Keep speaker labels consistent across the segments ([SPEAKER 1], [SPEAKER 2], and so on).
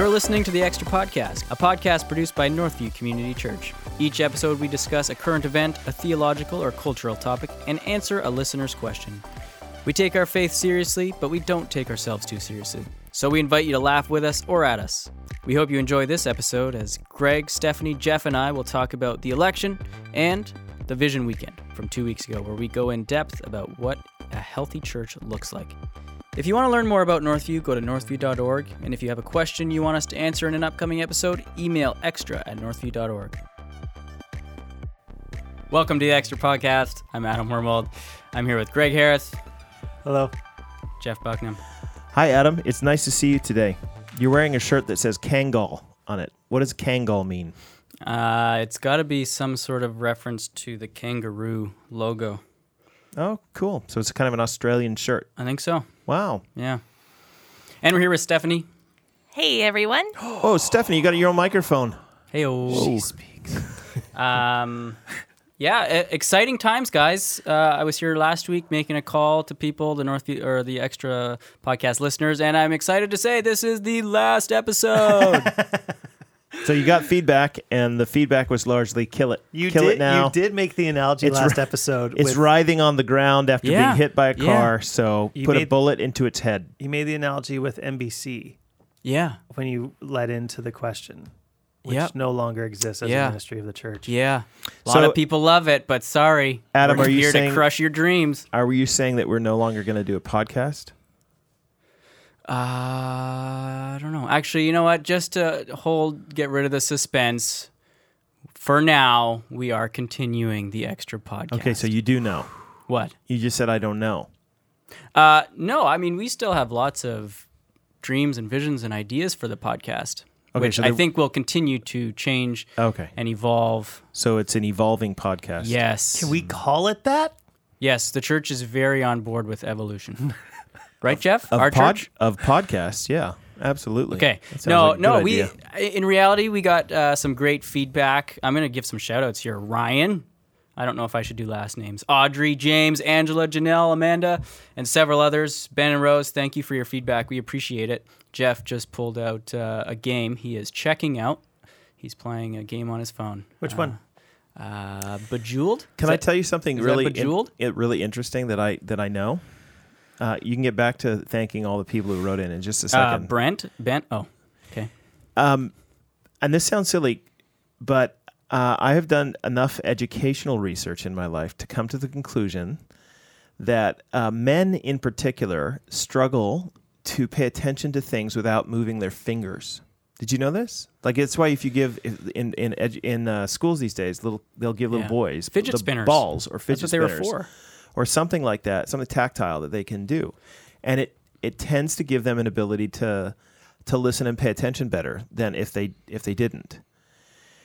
[SPEAKER 1] You're listening to the Extra Podcast, a podcast produced by Northview Community Church. Each episode, we discuss a current event, a theological or cultural topic, and answer a listener's question. We take our faith seriously, but we don't take ourselves too seriously. So we invite you to laugh with us or at us. We hope you enjoy this episode as Greg, Stephanie, Jeff, and I will talk about the election and the Vision Weekend from two weeks ago, where we go in depth about what a healthy church looks like. If you want to learn more about Northview, go to northview.org. And if you have a question you want us to answer in an upcoming episode, email extra at northview.org. Welcome to the Extra Podcast. I'm Adam Wormold. I'm here with Greg Harris,
[SPEAKER 2] Hello.
[SPEAKER 1] Jeff Bucknam.
[SPEAKER 3] Hi, Adam. It's nice to see you today. You're wearing a shirt that says Kangol on it. What does Kangol mean?
[SPEAKER 1] Uh, it's got to be some sort of reference to the kangaroo logo.
[SPEAKER 3] Oh, cool. So it's kind of an Australian shirt.
[SPEAKER 1] I think so.
[SPEAKER 3] Wow.
[SPEAKER 1] Yeah. And we're here with Stephanie.
[SPEAKER 4] Hey everyone.
[SPEAKER 3] Oh, Stephanie, you got your own microphone.
[SPEAKER 1] Hey, oh.
[SPEAKER 3] She
[SPEAKER 2] speaks.
[SPEAKER 1] Um, yeah, exciting times, guys. Uh, I was here last week making a call to people, the North or the extra podcast listeners, and I'm excited to say this is the last episode.
[SPEAKER 3] So you got feedback, and the feedback was largely kill it.
[SPEAKER 2] You
[SPEAKER 3] kill
[SPEAKER 2] did.
[SPEAKER 3] it now.
[SPEAKER 2] You did make the analogy
[SPEAKER 3] It's
[SPEAKER 2] last
[SPEAKER 3] ri-
[SPEAKER 2] episode.
[SPEAKER 3] It's
[SPEAKER 2] with-
[SPEAKER 3] writhing on the ground after
[SPEAKER 1] Yeah.
[SPEAKER 3] being hit by a
[SPEAKER 1] Yeah.
[SPEAKER 3] car. So
[SPEAKER 2] You
[SPEAKER 3] put a bullet into its head.
[SPEAKER 2] You made the analogy with NBC
[SPEAKER 1] yeah,
[SPEAKER 2] when you led into the question, which
[SPEAKER 1] Yep.
[SPEAKER 2] no longer exists as
[SPEAKER 1] Yeah.
[SPEAKER 2] a ministry of the church.
[SPEAKER 1] yeah. A lot
[SPEAKER 3] So-
[SPEAKER 1] of people love it, but sorry,
[SPEAKER 3] Adam,
[SPEAKER 1] we're
[SPEAKER 3] are you
[SPEAKER 1] here
[SPEAKER 3] saying-
[SPEAKER 1] to crush your dreams.
[SPEAKER 3] Are you saying that we're no longer going to do a podcast?
[SPEAKER 1] Uh, I don't know. Actually, you know what? Just to hold, get rid of the suspense. For now, we are continuing the extra podcast.
[SPEAKER 3] Okay, so you do know.
[SPEAKER 1] what?
[SPEAKER 3] You just said I don't know.
[SPEAKER 1] Uh, no, I mean we still have lots of dreams and visions and ideas for the podcast,
[SPEAKER 3] Okay,
[SPEAKER 1] which
[SPEAKER 3] so
[SPEAKER 1] I think will continue to change
[SPEAKER 3] Okay.
[SPEAKER 1] and evolve.
[SPEAKER 3] So it's an evolving podcast.
[SPEAKER 1] Yes,
[SPEAKER 2] Can we call it that?
[SPEAKER 1] Yes, the church is very on board with evolution, right, Jeff?
[SPEAKER 3] Of
[SPEAKER 1] Our
[SPEAKER 3] pod,
[SPEAKER 1] church.
[SPEAKER 3] of podcasts, yeah, absolutely.
[SPEAKER 1] Okay.
[SPEAKER 3] That sounds
[SPEAKER 1] No,
[SPEAKER 3] like
[SPEAKER 1] no. We
[SPEAKER 3] idea.
[SPEAKER 1] in reality we got uh, some great feedback. I'm gonna give some shout outs here. Ryan. I don't know if I should do last names. Audrey, James, Angela, Janelle, Amanda, and several others. Ben and Rose, thank you for your feedback. We appreciate it. Jeff just pulled out uh, a game. He is checking out. He's playing a game on his phone.
[SPEAKER 2] Which one?
[SPEAKER 1] Uh, Bejeweled.
[SPEAKER 3] Can
[SPEAKER 1] Is
[SPEAKER 3] I
[SPEAKER 1] that-
[SPEAKER 3] tell you something really
[SPEAKER 1] Bejeweled?
[SPEAKER 3] it really interesting that I that I know? Uh, you can get back to thanking all the people who wrote in in just a
[SPEAKER 1] Uh,
[SPEAKER 3] second.
[SPEAKER 1] Brent. Ben. Oh, okay.
[SPEAKER 3] um, and this sounds silly, but uh, I have done enough educational research in my life to come to the conclusion that uh, men in particular struggle to pay attention to things without moving their fingers. Did you know this? Like it's why if you give in in edu- in uh, schools these days, little they'll give little
[SPEAKER 1] Yeah.
[SPEAKER 3] boys
[SPEAKER 1] Fidget spinners.
[SPEAKER 3] balls or fidget
[SPEAKER 1] That's what they were for.
[SPEAKER 3] Or something like that, something tactile that they can do, and it it tends to give them an ability to to listen and pay attention better than if they if they didn't.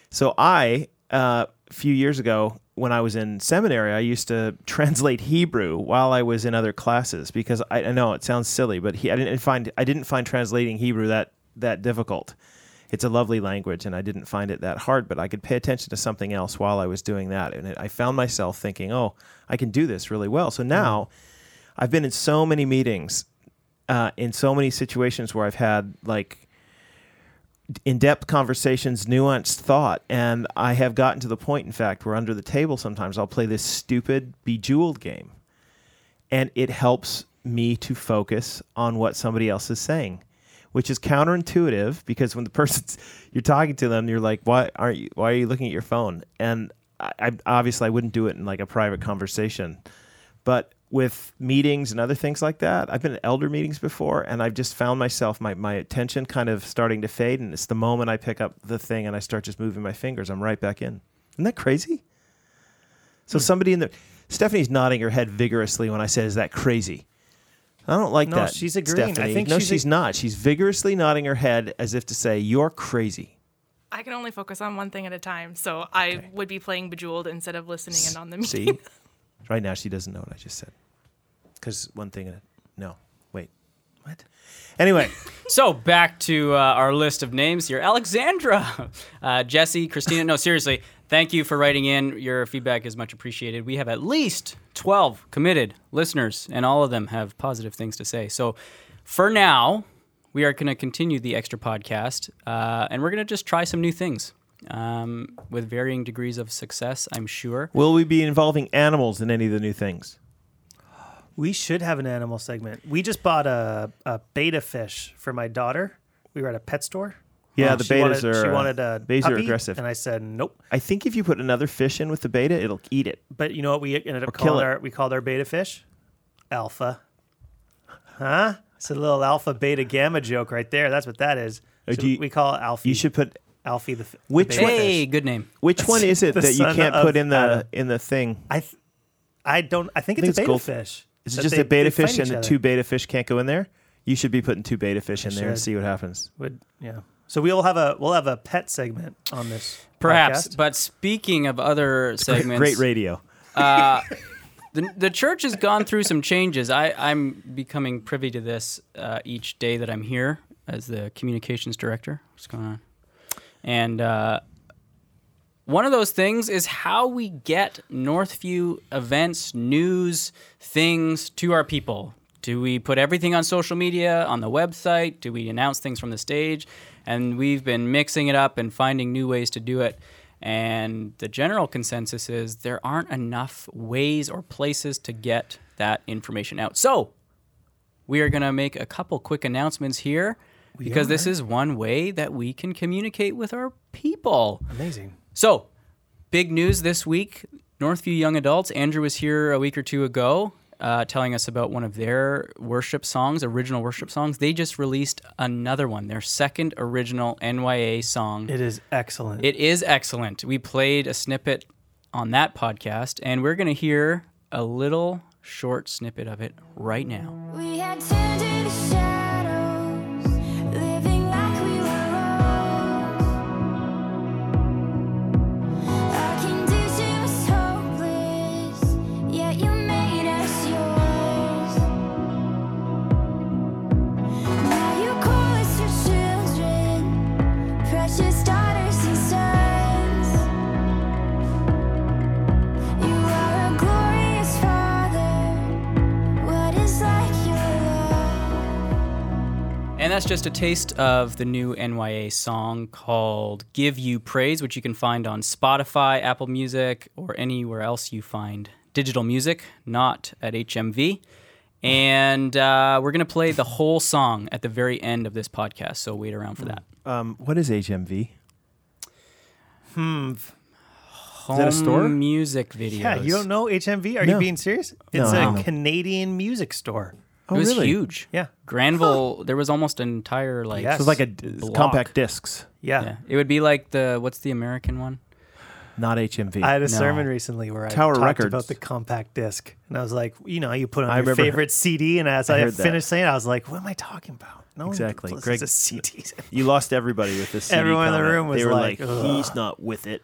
[SPEAKER 3] So I uh, a few years ago when I was in seminary, I used to translate Hebrew while I was in other classes because I, I know it sounds silly, but he, I didn't find I didn't find translating Hebrew that that difficult. It's a lovely language, and I didn't find it that hard. But I could pay attention to something else while I was doing that, and it, I found myself thinking, "Oh, I can do this really well." So now, I've been in so many meetings, uh, in so many situations where I've had like in-depth conversations, nuanced thought, and I have gotten to the point, in fact, where under the table sometimes I'll play this stupid bejeweled game, and it helps me to focus on what somebody else is saying, which is counterintuitive because when the person's you're talking to them, you're like, why aren't you? Why are you looking at your phone? And I, I obviously I wouldn't do it in like a private conversation, but with meetings and other things like that, I've been at elder meetings before, and I've just found myself my my attention kind of starting to fade, and it's the moment I pick up the thing and I start just moving my fingers, I'm right back in. Isn't that crazy? So hmm. somebody in the Stephanie's nodding her head vigorously when I said, "Is that crazy?" I don't like
[SPEAKER 2] No,
[SPEAKER 3] that.
[SPEAKER 2] she's agreeing. I
[SPEAKER 3] Stephanie.
[SPEAKER 2] think
[SPEAKER 3] no,
[SPEAKER 2] she's
[SPEAKER 3] she's,
[SPEAKER 2] a-
[SPEAKER 3] not. She's vigorously nodding her head as if to say, "You're crazy."
[SPEAKER 4] I can only focus on one thing at a time, so I
[SPEAKER 3] Okay.
[SPEAKER 4] would be playing Bejeweled instead of listening in on the meeting.
[SPEAKER 3] See, right now she doesn't know what I just said. Because one thing, in it. no, wait, what? Anyway,
[SPEAKER 1] So back to uh, our list of names here. Alexandra, uh, Jesse, Christina. No, seriously, thank you for writing in. Your feedback is much appreciated. We have at least 12 committed listeners, and all of them have positive things to say. So for now, we are going to continue the extra podcast, uh, and we're going to just try some new things um, with varying degrees of success, I'm sure.
[SPEAKER 3] Will we be involving animals in any of the new things?
[SPEAKER 2] We should have an animal segment. We just bought a, a beta fish for my daughter. We were at a pet store.
[SPEAKER 3] Yeah,
[SPEAKER 2] Um,
[SPEAKER 3] the betas
[SPEAKER 2] wanted,
[SPEAKER 3] are
[SPEAKER 2] She
[SPEAKER 3] uh,
[SPEAKER 2] wanted a
[SPEAKER 3] betas are aggressive.
[SPEAKER 2] and I said nope.
[SPEAKER 3] I think if you put another fish in with the beta, it'll eat it.
[SPEAKER 2] But you know what? We ended up
[SPEAKER 3] kill
[SPEAKER 2] calling our we called our beta fish alpha. Huh? It's a little alpha beta gamma joke right there. That's what that is.
[SPEAKER 3] Or
[SPEAKER 2] So
[SPEAKER 3] you-
[SPEAKER 2] we call it Alfie.
[SPEAKER 3] You should put
[SPEAKER 2] Alfie the f- the
[SPEAKER 3] Which
[SPEAKER 2] beta
[SPEAKER 3] one-
[SPEAKER 1] Hey, good name.
[SPEAKER 3] which one is it that you can't
[SPEAKER 2] of
[SPEAKER 3] put in the
[SPEAKER 2] Adam.
[SPEAKER 3] in the thing?
[SPEAKER 2] I th- I don't. I think
[SPEAKER 3] I think
[SPEAKER 2] it's a
[SPEAKER 3] it's
[SPEAKER 2] beta
[SPEAKER 3] gold-
[SPEAKER 2] fish.
[SPEAKER 3] Is it just
[SPEAKER 2] they-
[SPEAKER 3] a beta fish and the
[SPEAKER 2] other.
[SPEAKER 3] two beta fish can't go in there? You should be putting two beta fish in there and see what happens.
[SPEAKER 2] Would yeah. So we'll have a we'll have a pet segment on this.
[SPEAKER 1] Perhaps.
[SPEAKER 2] podcast.
[SPEAKER 1] But speaking of other segments,
[SPEAKER 3] great radio.
[SPEAKER 1] uh, the, the church has gone through some changes. I, I'm becoming privy to this uh, each day that I'm here as the communications director. What's going on? And uh, one of those things is how we get Northview events, news, things to our people. Do we put everything on social media, on the website? Do we announce things from the stage? And we've been mixing it up and finding new ways to do it. And the general consensus is there aren't enough ways or places to get that information out. So we are going to make a couple quick announcements here because this is one way that we can communicate with our people.
[SPEAKER 2] amazing.
[SPEAKER 1] So, big news this week Northview Young Adults. Andrew was here a week or two ago uh, telling us about one of their worship songs, original worship songs. They just released another one, their second original NYA song.
[SPEAKER 2] It is excellent.
[SPEAKER 1] It is excellent. We played a snippet on that podcast, and we're going to hear a little short snippet of it right now. That's just a taste of the new NYA song called Give You Praise, which you can find on Spotify, Apple Music, or anywhere else you find digital music, not at HMV. And uh, we're going to play the whole song at the very end of this podcast, so wait around for that.
[SPEAKER 3] Um, what is HMV?
[SPEAKER 2] hmm.
[SPEAKER 1] Home
[SPEAKER 3] that a store?
[SPEAKER 1] music videos.
[SPEAKER 2] Yeah, you don't know HMV? Are
[SPEAKER 3] No.
[SPEAKER 2] you being serious? It's
[SPEAKER 3] I
[SPEAKER 2] a
[SPEAKER 3] don't.
[SPEAKER 2] Canadian music store.
[SPEAKER 3] Oh,
[SPEAKER 1] It was
[SPEAKER 3] really?
[SPEAKER 1] huge.
[SPEAKER 2] Yeah.
[SPEAKER 1] Granville, there was almost an entire like.
[SPEAKER 2] Yes.
[SPEAKER 3] So it's like a d-
[SPEAKER 1] Block.
[SPEAKER 3] compact discs,
[SPEAKER 2] Yeah.
[SPEAKER 1] Yeah, it would be like the what's the American one?
[SPEAKER 3] not HMV.
[SPEAKER 2] I had a
[SPEAKER 1] No.
[SPEAKER 2] sermon recently where I
[SPEAKER 3] Tower
[SPEAKER 2] talked
[SPEAKER 3] Records.
[SPEAKER 2] about the compact disc, and I was like, you know, you put on
[SPEAKER 3] I
[SPEAKER 2] your
[SPEAKER 3] remember-
[SPEAKER 2] favorite CD, and as
[SPEAKER 3] I
[SPEAKER 2] I,
[SPEAKER 3] heard that.
[SPEAKER 2] finished saying, it, I was like, what am I talking about? No
[SPEAKER 3] Exactly.
[SPEAKER 2] one
[SPEAKER 3] Greg-
[SPEAKER 2] listens to CDs.
[SPEAKER 3] you lost everybody with this. CD
[SPEAKER 2] Everyone in the
[SPEAKER 3] comment.
[SPEAKER 2] room was
[SPEAKER 3] they were
[SPEAKER 2] like,
[SPEAKER 3] like,
[SPEAKER 2] "Ugh."
[SPEAKER 3] "He's not with it."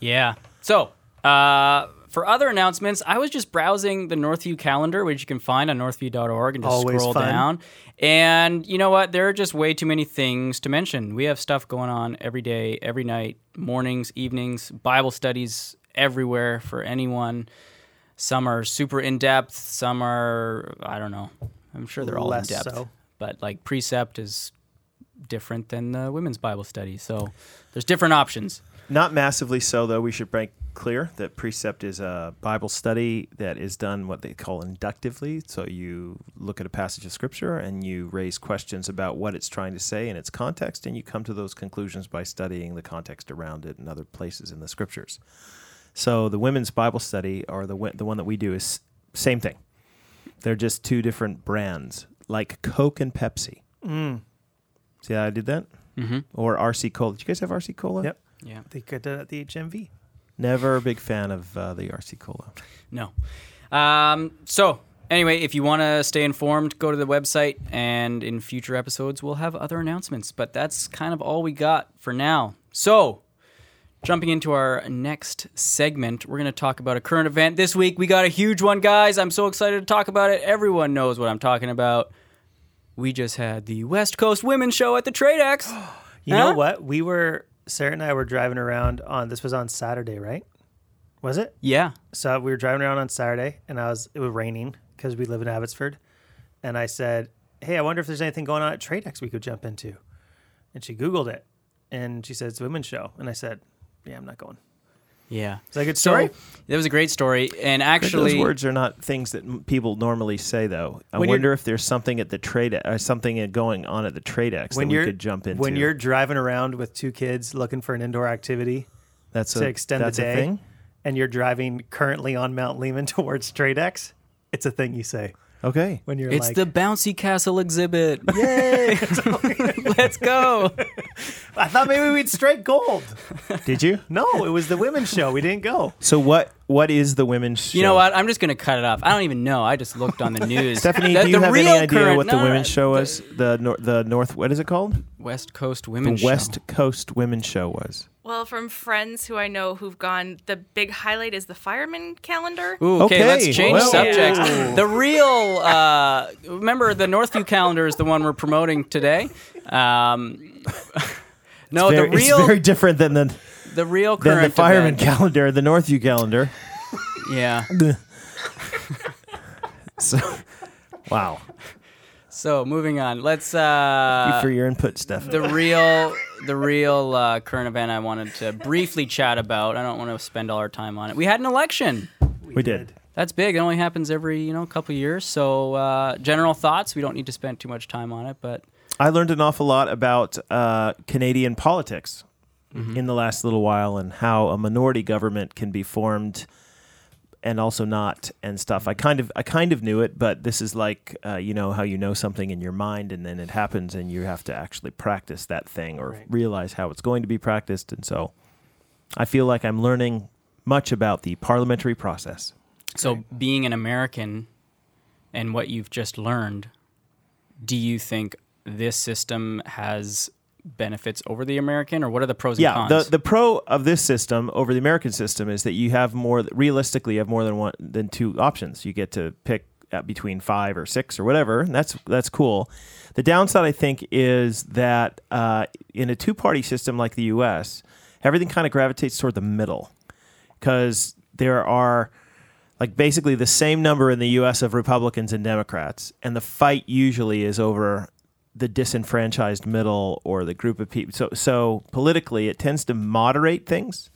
[SPEAKER 1] Yeah. So, uh, for other announcements, I was just browsing the Northview calendar, which you can find on northview.org and just
[SPEAKER 2] Always
[SPEAKER 1] scroll
[SPEAKER 2] fun.
[SPEAKER 1] down. And you know what? There are just way too many things to mention. We have stuff going on every day, every night, mornings, evenings, Bible studies everywhere for anyone. Some are super in depth, some are, I don't know. I'm sure they're all
[SPEAKER 2] Less
[SPEAKER 1] in depth.
[SPEAKER 2] so.
[SPEAKER 1] But like precept is different than the women's Bible study. So there's different options.
[SPEAKER 3] Not massively so, though. We should make clear that precept is a Bible study that is done what they call inductively. So you look at a passage of scripture and you raise questions about what it's trying to say in its context, and you come to those conclusions by studying the context around it and other places in the scriptures. So the women's Bible study, or the the one that we do, is same thing. They're just two different brands, like Coke and Pepsi.
[SPEAKER 2] Mm.
[SPEAKER 3] See how I did that?
[SPEAKER 1] Mm-hmm.
[SPEAKER 3] Or RC Cola. Did you guys have RC Cola?
[SPEAKER 2] Yep.
[SPEAKER 1] Yeah.
[SPEAKER 2] They got that at the HMV.
[SPEAKER 3] Never a big fan of uh, the RC Cola.
[SPEAKER 1] No. Um, so, anyway, if you want to stay informed, go to the website, and in future episodes, we'll have other announcements. But that's kind of all we got for now. So, jumping into our next segment, we're going to talk about a current event. This week, we got a huge one, guys. I'm so excited to talk about it. Everyone knows what I'm talking about. We just had the West Coast Women's Show at the Tradex.
[SPEAKER 2] You
[SPEAKER 1] Huh?
[SPEAKER 2] know what? We were Sarah and I were driving around on this was on Saturday, right? Was it?
[SPEAKER 1] Yeah.
[SPEAKER 2] So we were driving around on Saturday, and I was it was raining because we live in Abbotsford, and I said, "Hey, I wonder if there's anything going on at Tradex we could jump into." And she Googled it, and she said it's a women's show. And I said, "Yeah, I'm not going."
[SPEAKER 1] Yeah.
[SPEAKER 2] Is that a good
[SPEAKER 1] So
[SPEAKER 2] story?
[SPEAKER 1] that was a great story, and actually,
[SPEAKER 3] Those
[SPEAKER 1] actually,
[SPEAKER 3] words are not things that m- people normally say, though. I wonder if there's something at the trade, uh, something uh, going on at the Tradex that we could jump into.
[SPEAKER 2] when you're driving around with two kids looking for an indoor activity
[SPEAKER 3] that's
[SPEAKER 2] to
[SPEAKER 3] a,
[SPEAKER 2] extend
[SPEAKER 3] that's
[SPEAKER 2] the
[SPEAKER 3] a
[SPEAKER 2] day,
[SPEAKER 3] thing.
[SPEAKER 2] and you're driving currently on Mount Lehman towards Tradex, it's a thing you say
[SPEAKER 3] Okay.
[SPEAKER 2] when you're
[SPEAKER 1] it's
[SPEAKER 2] like,
[SPEAKER 1] the bouncy castle exhibit. Yay! Let's go.
[SPEAKER 2] "I thought maybe we'd strike gold."
[SPEAKER 3] Did you?
[SPEAKER 2] No, it was the women's show. We didn't go.
[SPEAKER 3] So what? What is the women's? Show?
[SPEAKER 1] You know what? I'm just gonna cut it off. I don't even know. I just looked on the news.
[SPEAKER 3] Stephanie,
[SPEAKER 1] The-
[SPEAKER 3] do you
[SPEAKER 1] the
[SPEAKER 3] have any idea
[SPEAKER 1] current-
[SPEAKER 3] what the
[SPEAKER 1] no,
[SPEAKER 3] women's show
[SPEAKER 1] the
[SPEAKER 3] was? The nor- the North. What is it called?
[SPEAKER 1] West Coast
[SPEAKER 3] The
[SPEAKER 1] Women's
[SPEAKER 3] West
[SPEAKER 1] Show.
[SPEAKER 3] Coast Women's Show was.
[SPEAKER 4] Well, from friends who I know who've gone, the big highlight is the fireman calendar.
[SPEAKER 1] Ooh, okay,
[SPEAKER 3] Okay,
[SPEAKER 1] let's change
[SPEAKER 3] well-
[SPEAKER 1] subjects. The real, uh, remember, the Northview calendar is the one we're promoting today. Um, no,
[SPEAKER 3] Very-
[SPEAKER 1] the real,
[SPEAKER 3] it's very different than the
[SPEAKER 1] the real
[SPEAKER 3] than the fireman
[SPEAKER 1] event.
[SPEAKER 3] calendar, the Northview calendar.
[SPEAKER 1] Yeah.
[SPEAKER 3] So, wow.
[SPEAKER 1] So moving on. Let's.
[SPEAKER 3] Thank you
[SPEAKER 1] Uh,
[SPEAKER 3] for your input, Stephanie.
[SPEAKER 1] the real, the real uh, current event I wanted to briefly chat about. I don't want to spend all our time on it. We had an election.
[SPEAKER 3] we did.
[SPEAKER 1] That's big. It only happens every you know couple years. So uh, general thoughts. We don't need to spend too much time on it, but
[SPEAKER 3] I learned an awful lot about uh, Canadian politics in the last little while and how a minority government can be formed and also not and stuff. I kind of I kind of knew it, but this is like uh, you know how you know something in your mind and then it happens and you have to actually practice that thing or
[SPEAKER 2] Right.
[SPEAKER 3] realize how it's going to be practiced. And so I feel like I'm learning much about the parliamentary process.
[SPEAKER 1] So, being an American and what you've just learned, do you think this system has benefits over the American, or what are the pros and
[SPEAKER 3] yeah,
[SPEAKER 1] cons?
[SPEAKER 3] the the pro of this system over the American system is that you have more realistically you have more than one than two options. You get to pick between five or six or whatever, and that's that's cool. The downside, I think, is that uh, in a two party system like the U.S., everything kind of gravitates toward the middle because there are like basically the same number in the U.S. of Republicans and Democrats, and the fight usually is over the disenfranchised middle or the group of people. So, so politically, it tends to moderate things.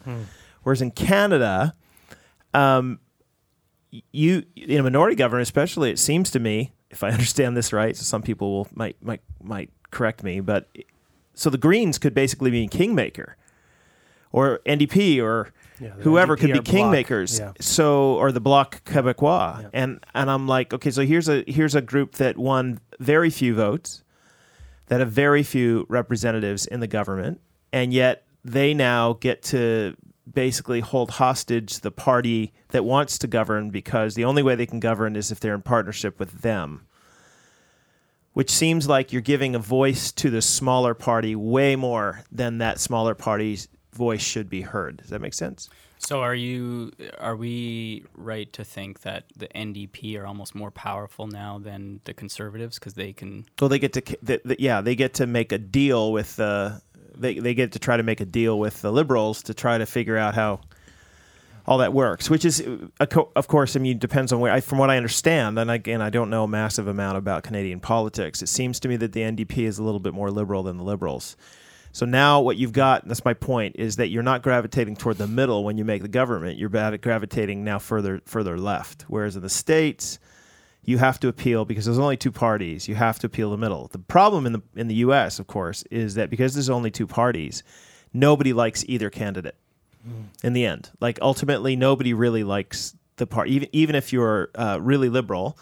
[SPEAKER 3] Whereas in Canada, um, you in a minority government, especially, it seems to me, if I understand this right, so some people will might might might correct me, but so the Greens could basically be kingmaker, or NDP, or
[SPEAKER 2] Yeah,
[SPEAKER 3] whoever
[SPEAKER 2] NDP
[SPEAKER 3] could be kingmakers.
[SPEAKER 2] yeah.
[SPEAKER 3] So or the Bloc Québécois,
[SPEAKER 2] Yeah.
[SPEAKER 3] and and I'm like, okay, so here's a here's a group that won very few votes, that have very few representatives in the government, and yet they now get to basically hold hostage the party that wants to govern because the only way they can govern is if they're in partnership with them. Which seems like you're giving a voice to the smaller party way more than that smaller party's voice should be heard. Does that make sense?
[SPEAKER 1] So, are you? Are we right to think that the NDP are almost more powerful now than the Conservatives because they can?
[SPEAKER 3] Well, they get to, th th yeah, they get to make a deal with the, they, they get to try to make a deal with the liberals to try to figure out how all that works, which is, uh, of course, I mean, depends on where, I, from what I understand, and again, I don't know a massive amount about Canadian politics. It seems to me that the NDP is a little bit more liberal than the liberals. So now what you've got, that's my point, is that you're not gravitating toward the middle when you make the government. You're bad at gravitating now further further left. Whereas in the states, you have to appeal because there's only two parties. You have to appeal the middle. The problem in the in the U.S., of course, is that because there's only two parties, nobody likes either candidate. In the end, like ultimately, nobody really likes the part. Even even if you're uh, really liberal,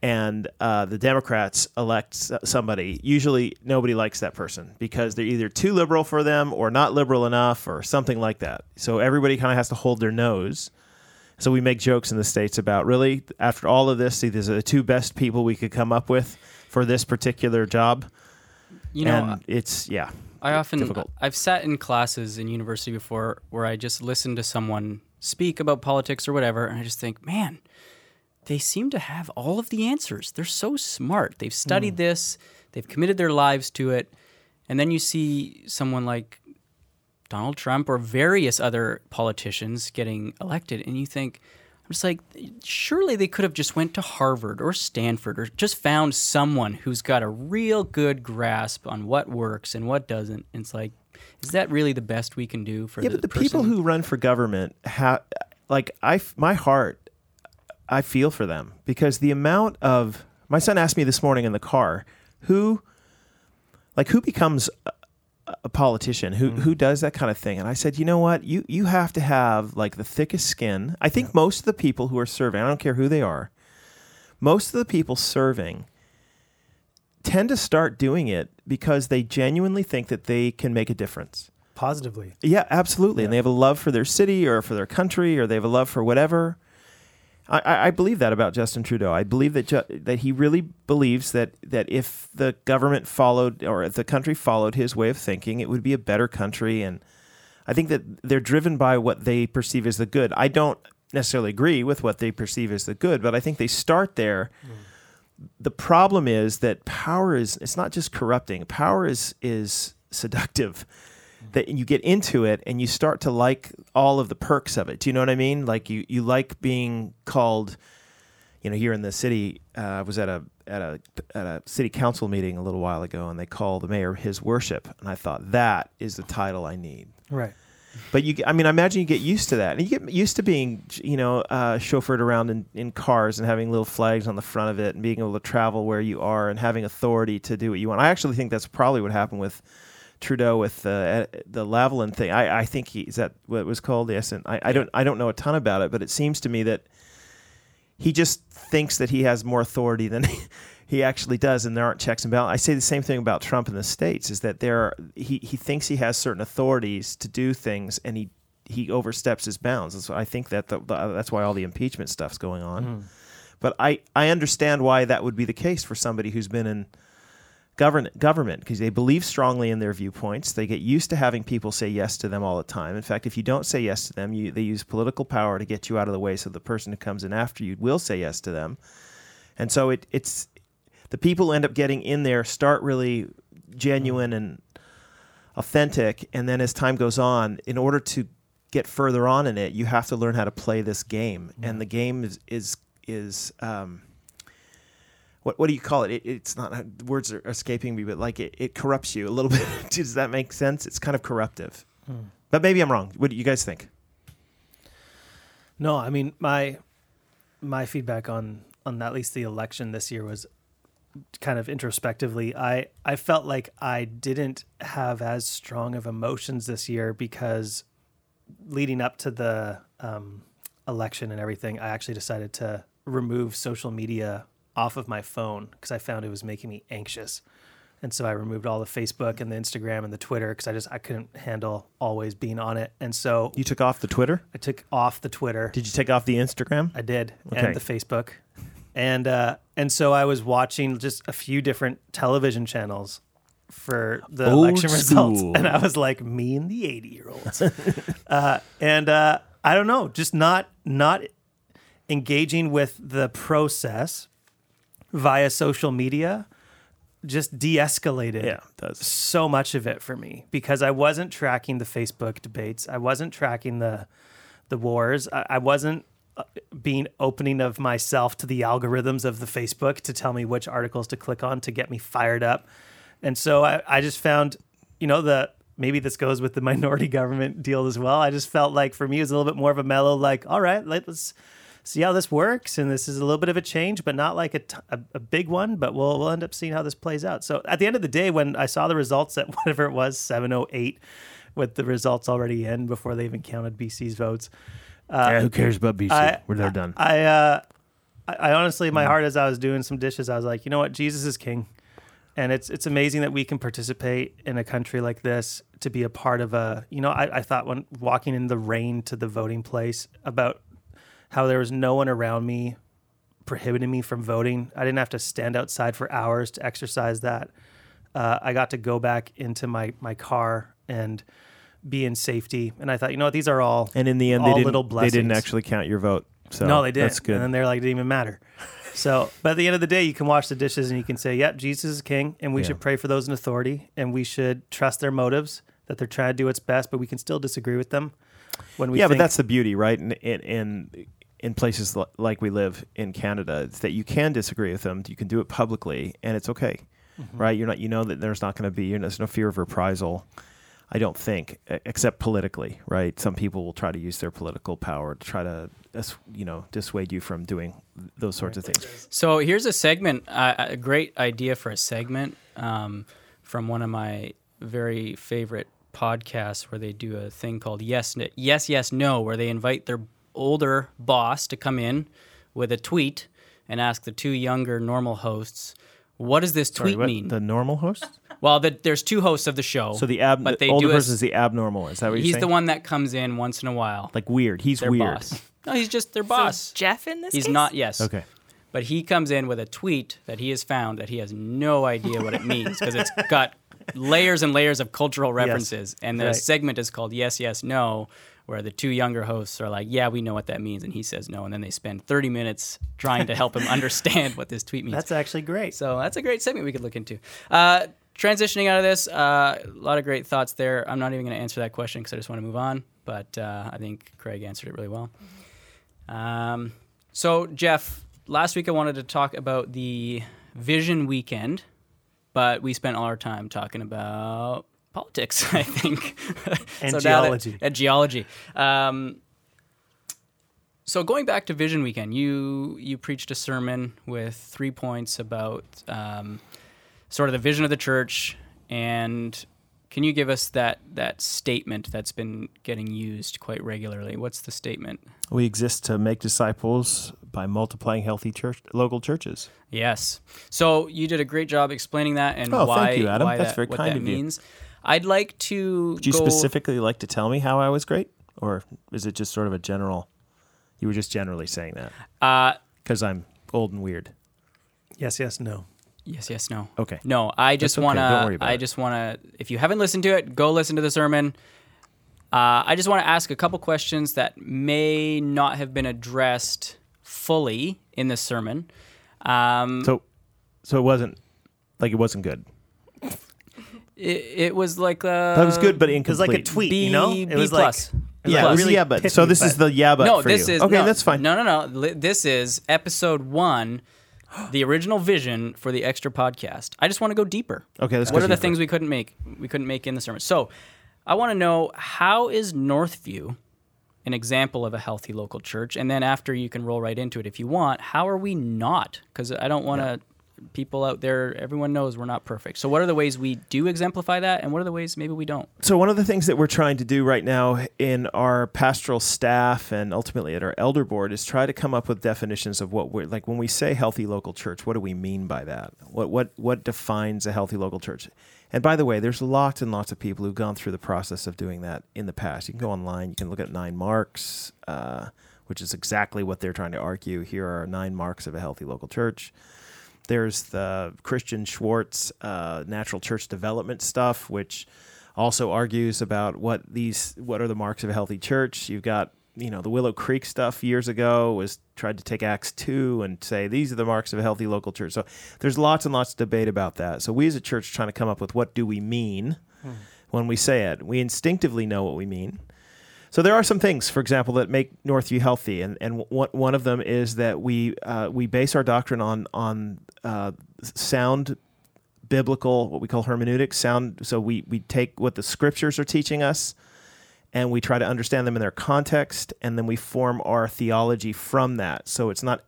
[SPEAKER 3] and uh, the Democrats elect somebody, usually nobody likes that person because they're either too liberal for them or not liberal enough or something like that. So everybody kind of has to hold their nose. So we make jokes in the states about really after all of this, see, these are the two best people we could come up with for this particular job,
[SPEAKER 1] You know,
[SPEAKER 3] and it's yeah,
[SPEAKER 1] I often
[SPEAKER 3] difficult.
[SPEAKER 1] I've sat in classes in university before where I just listen to someone speak about politics or whatever, and I just think, man, they seem to have all of the answers. They're so smart. They've studied hmm. this, they've committed their lives to it, and then you see someone like Donald Trump or various other politicians getting elected, and you think, I'm just like, surely they could have just went to Harvard or Stanford or just found someone who's got a real good grasp on what works and what doesn't. And it's like, is that really the best we can do for
[SPEAKER 3] yeah,
[SPEAKER 1] the
[SPEAKER 3] but the
[SPEAKER 1] person?
[SPEAKER 3] people who run for government have, like, I my heart, I feel for them because the amount of my son asked me this morning in the car, who, like, who becomes a, a politician, who mm. who does that kind of thing, and I said, you know what, you you have to have like the thickest skin. I think most of the people who are serving, I don't care who they are, most of the people serving tend to start doing it because they genuinely think that they can make a difference.
[SPEAKER 2] Positively.
[SPEAKER 3] Yeah, absolutely. And they have a love for their city or for their country or they have a love for whatever. I, I believe that about Justin Trudeau. I believe that ju- that he really believes that that if the government followed or if the country followed his way of thinking, it would be a better country. And I think that they're driven by what they perceive as the good. I don't necessarily agree with what they perceive as the good, but I think they start there. Hmm. The problem is that power is it's not just corrupting. Power is is seductive that you get into it and you start to like all of the perks of it. Do you know what I mean? Like you, you like being called, you know, here in the city, uh, I was at a, at a, at a city council meeting a little while ago and they call the mayor his worship. And I thought that is the title I need.
[SPEAKER 2] Right.
[SPEAKER 3] But you, I mean, I imagine you get used to that, and you get used to being, you know, uh, chauffeured around in, in cars and having little flags on the front of it, and being able to travel where you are and having authority to do what you want. I actually think that's probably what happened with Trudeau with the uh, the Lavalin thing. I, I think he is that what it was called. Yes, and I, I don't I don't know a ton about it, but it seems to me that he just thinks that he has more authority than he actually does, and there aren't checks and balances. I say the same thing about Trump in the states: is that there are, he he thinks he has certain authorities to do things, and he he oversteps his bounds. So I think that the, the, that's why all the impeachment stuff's going on. But I I understand why that would be the case for somebody who's been in govern, government because they believe strongly in their viewpoints. They get used to having people say yes to them all the time. In fact, if you don't say yes to them, you, they use political power to get you out of the way so the person who comes in after you will say yes to them. And so it, it's the people who end up getting in there start really genuine and authentic. And then as time goes on, in order to get further on in it, you have to learn how to play this game. And the game is, is, is, um, what, what do you call it? it it's not words are escaping me, but like it, it corrupts you a little bit. Does that make sense? It's kind of corruptive. But maybe I'm wrong. What do you guys think?
[SPEAKER 2] No, I mean my my feedback on on at least the election this year was kind of introspectively. I I felt like I didn't have as strong of emotions this year because leading up to the um, election and everything, I actually decided to remove social media off of my phone because I found it was making me anxious. And so I removed all the Facebook and the Instagram and the Twitter because I just I couldn't handle always being on it. And so
[SPEAKER 3] You took off the Twitter.
[SPEAKER 2] I took off the Twitter.
[SPEAKER 3] Did you take off the Instagram?
[SPEAKER 2] I did,
[SPEAKER 3] Okay.
[SPEAKER 2] and the Facebook, and uh, and so I was watching just a few different television channels for the
[SPEAKER 3] Old
[SPEAKER 2] election results,
[SPEAKER 3] school.
[SPEAKER 2] and I was like, me and the eighty year olds, uh, and uh, I don't know, just not not engaging with the process via social media, just de-escalated
[SPEAKER 3] Yeah, does.
[SPEAKER 2] so much of it for me because I wasn't tracking the Facebook debates. I wasn't tracking the the wars. I, I wasn't uh, being opening of myself to the algorithms of the Facebook to tell me which articles to click on to get me fired up. And so I, I just found, you know, the maybe this goes with the minority government deal as well. I just felt like for me it was a little bit more of a mellow, like, all right, let's see how this works. And this is a little bit of a change, but not like a, t- a, a big one. But we'll we'll end up seeing how this plays out. So at the end of the day, when I saw the results at whatever it was, seven oh eight, with the results already in before they even counted BC's votes.
[SPEAKER 3] yeah, who cares about BC?
[SPEAKER 2] I-
[SPEAKER 3] We're they're done.
[SPEAKER 2] I uh, I, I honestly, my heart, as I was doing some dishes, I was like, you know what, Jesus is king, and it's it's amazing that we can participate in a country like this to be a part of a. You know, I, I thought when walking in the rain to the voting place about how there was no one around me prohibiting me from voting. I didn't have to stand outside for hours to exercise that. Uh, I got to go back into my my car and be in safety. And I thought, you know what, these are all
[SPEAKER 3] and in the end, they didn't. They didn't actually count your vote. So
[SPEAKER 2] no, they didn't.
[SPEAKER 3] That's good.
[SPEAKER 2] And then they're like, it didn't even matter. So, but at the end of the day, you can wash the dishes and you can say, yep, Jesus is king. And we
[SPEAKER 3] Yeah.
[SPEAKER 2] should pray for those in authority and we should trust their motives that they're trying to do what's best, but we can still disagree with them when we
[SPEAKER 3] yeah, but that's the beauty, right? And, and and in places li- like we live in Canada, it's that you can disagree with them. You can do it publicly, and it's okay, right? You're not. You know that there's not going to be. you know, There's no fear of reprisal. I don't think, except politically, right? Some people will try to use their political power to try to, you know, dissuade you from doing those sorts of things.
[SPEAKER 1] So here's a segment, uh, a great idea for a segment um, from one of my very favorite podcasts where they do a thing called Yes, Yes, Yes, No, where they invite their older boss to come in with a tweet and ask the two younger normal hosts, what does this
[SPEAKER 3] Sorry,
[SPEAKER 1] tweet
[SPEAKER 3] what?
[SPEAKER 1] mean?
[SPEAKER 3] The normal host?
[SPEAKER 1] well, the, there's two hosts of the show.
[SPEAKER 3] So the ab,
[SPEAKER 1] but
[SPEAKER 3] the
[SPEAKER 1] they
[SPEAKER 3] older
[SPEAKER 1] do
[SPEAKER 3] person is the abnormal. Is that what you're
[SPEAKER 1] He's
[SPEAKER 3] saying?
[SPEAKER 1] the one that comes in once in a while.
[SPEAKER 3] like weird. He's
[SPEAKER 1] their
[SPEAKER 3] weird.
[SPEAKER 1] boss. No, he's just their
[SPEAKER 4] So
[SPEAKER 1] boss.
[SPEAKER 4] Jeff in this
[SPEAKER 1] he's
[SPEAKER 4] case?
[SPEAKER 1] not. Yes.
[SPEAKER 3] Okay.
[SPEAKER 1] But he comes in with a tweet that he has found that he has no idea what it means because it's got layers and layers of cultural references. And the
[SPEAKER 2] Right.
[SPEAKER 1] segment is called Yes, Yes, No, where the two younger hosts are like, Yeah, we know what that means. And he says no. And then they spend 30 minutes trying to help him understand what this tweet means.
[SPEAKER 2] That's actually great.
[SPEAKER 1] So that's a great segment we could look into. Uh, transitioning out of this, uh, a lot of great thoughts there. I'm not even going to answer that question because I just want to move on. But uh, I think Craig answered it really well. Um, so Jeff, last week I wanted to talk about the Vision Weekend, but we spent all our time talking about politics. I think
[SPEAKER 2] And
[SPEAKER 1] that-
[SPEAKER 2] geology.
[SPEAKER 1] and geology. Um, so going back to Vision Weekend, you you preached a sermon with three points about um, sort of the vision of the church, and can you give us that that statement that's been getting used quite regularly? What's the statement?
[SPEAKER 3] We exist to make disciples by multiplying healthy church local churches.
[SPEAKER 1] Yes. So you did a great job explaining that and
[SPEAKER 3] Oh,
[SPEAKER 1] why,
[SPEAKER 3] thank you, Adam.
[SPEAKER 1] why
[SPEAKER 3] That's
[SPEAKER 1] that,
[SPEAKER 3] very kind
[SPEAKER 1] that
[SPEAKER 3] of you.
[SPEAKER 1] Means. I'd like to
[SPEAKER 3] Would you
[SPEAKER 1] go,
[SPEAKER 3] specifically like to tell me how I was great, or is it just sort of a general? You were just generally saying that
[SPEAKER 1] Uh,
[SPEAKER 3] because I'm old and weird.
[SPEAKER 2] Yes, yes, no.
[SPEAKER 1] yes, yes, no.
[SPEAKER 3] Okay.
[SPEAKER 1] No, I just
[SPEAKER 3] okay.
[SPEAKER 1] want
[SPEAKER 3] Don't worry
[SPEAKER 1] to.
[SPEAKER 3] about
[SPEAKER 1] I
[SPEAKER 3] it.
[SPEAKER 1] just want to. If you haven't listened to it, go listen to the sermon. Uh, I just want to ask a couple questions that may not have been addressed fully in the sermon. Um,
[SPEAKER 3] So, so it wasn't like it wasn't good.
[SPEAKER 1] it, it was like a.
[SPEAKER 3] That was good, but
[SPEAKER 2] It was like a tweet,
[SPEAKER 1] B-
[SPEAKER 2] you know? It
[SPEAKER 1] B
[SPEAKER 2] was
[SPEAKER 1] plus.
[SPEAKER 2] like it was
[SPEAKER 3] Yeah,
[SPEAKER 2] like
[SPEAKER 3] it was
[SPEAKER 2] really
[SPEAKER 3] yeah, but
[SPEAKER 2] pithy,
[SPEAKER 3] so this is the yeah, but
[SPEAKER 1] no,
[SPEAKER 3] for
[SPEAKER 1] this
[SPEAKER 3] you.
[SPEAKER 1] is
[SPEAKER 3] okay.
[SPEAKER 1] no,
[SPEAKER 3] that's fine.
[SPEAKER 1] No, no, no. This is episode one, the original vision for the extra podcast. I just want to go deeper.
[SPEAKER 3] Okay, let's go
[SPEAKER 1] What are the things we couldn't make? We couldn't make in the sermon. So, I want to know how is Northview an example of a healthy local church? And then after you can roll right into it if you want. How are we not? Because I don't want to. People out there, everyone knows we're not perfect. So, what are the ways we do exemplify that, and what are the ways maybe we don't?
[SPEAKER 3] So one of the things that we're trying to do right now in our pastoral staff and ultimately at our elder board is try to come up with definitions of what we're like when we say healthy local church. What do we mean by that? What what what defines a healthy local church? And by the way, there's lots and lots of people who've gone through the process of doing that in the past. You can go online. You can look at nine marks, uh, which is exactly what they're trying to argue. Here are nine marks of a healthy local church. There's the Christian Schwarz uh, natural church development stuff, which also argues about what these what are the marks of a healthy church. You've got you know the Willow Creek stuff years ago was tried to take Acts two and say these are the marks of a healthy local church. So there's lots and lots of debate about that. So we as a church are trying to come up with what do we mean when we say it. We instinctively know what we mean. So there are some things, for example, that make Northview healthy, and and one one of them is that we uh, we base our doctrine on on uh, sound biblical, what we call hermeneutics. Sound. So we we take what the scriptures are teaching us, and we try to understand them in their context, and then we form our theology from that. So it's not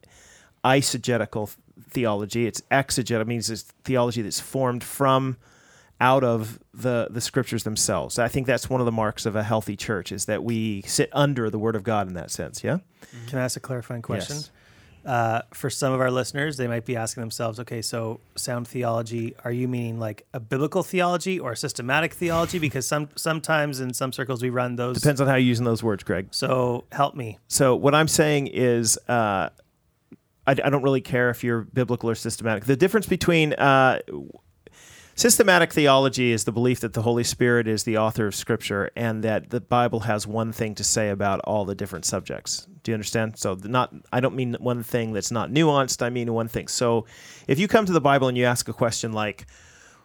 [SPEAKER 3] eisegetical theology; it's exegetical. Means it's theology that's formed from out of the the scriptures themselves. I think that's one of the marks of a healthy church is that we sit under the word of God in that sense. Yeah.
[SPEAKER 2] Can I ask a clarifying question?
[SPEAKER 3] Yes.
[SPEAKER 2] Uh, for some of our listeners, they might be asking themselves, okay, so sound theology, are you meaning like a biblical theology or a systematic theology? Because some sometimes in some circles we run those.
[SPEAKER 3] Depends on how you're using those words, Greg.
[SPEAKER 2] So help me.
[SPEAKER 3] So what I'm saying is, uh, I, I don't really care if you're biblical or systematic. The difference between uh, systematic theology is the belief that the Holy Spirit is the author of Scripture and that the Bible has one thing to say about all the different subjects. Do you understand? So not I don't mean one thing that's not nuanced. I mean one thing. So if you come to the Bible and you ask a question like,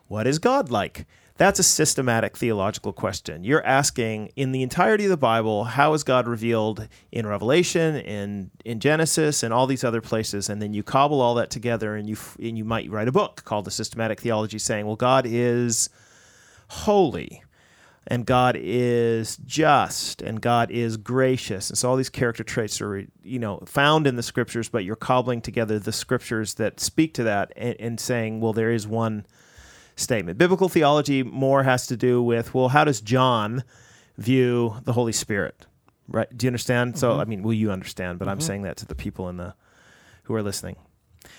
[SPEAKER 3] "What is God like?" That's a systematic theological question. You're asking in the entirety of the Bible, how is God revealed in Revelation, in in Genesis, and all these other places, and then you cobble all that together, and you and you might write a book called the Systematic Theology, saying, well, God is holy, and God is just, and God is gracious, and so all these character traits are you know found in the scriptures, but you're cobbling together the scriptures that speak to that, and, and saying, well, there is one statement. Biblical theology more has to do with, well, how does John view the Holy Spirit? Right? Do you understand? So, I mean, will you understand? But I'm saying that to the people in the who are listening.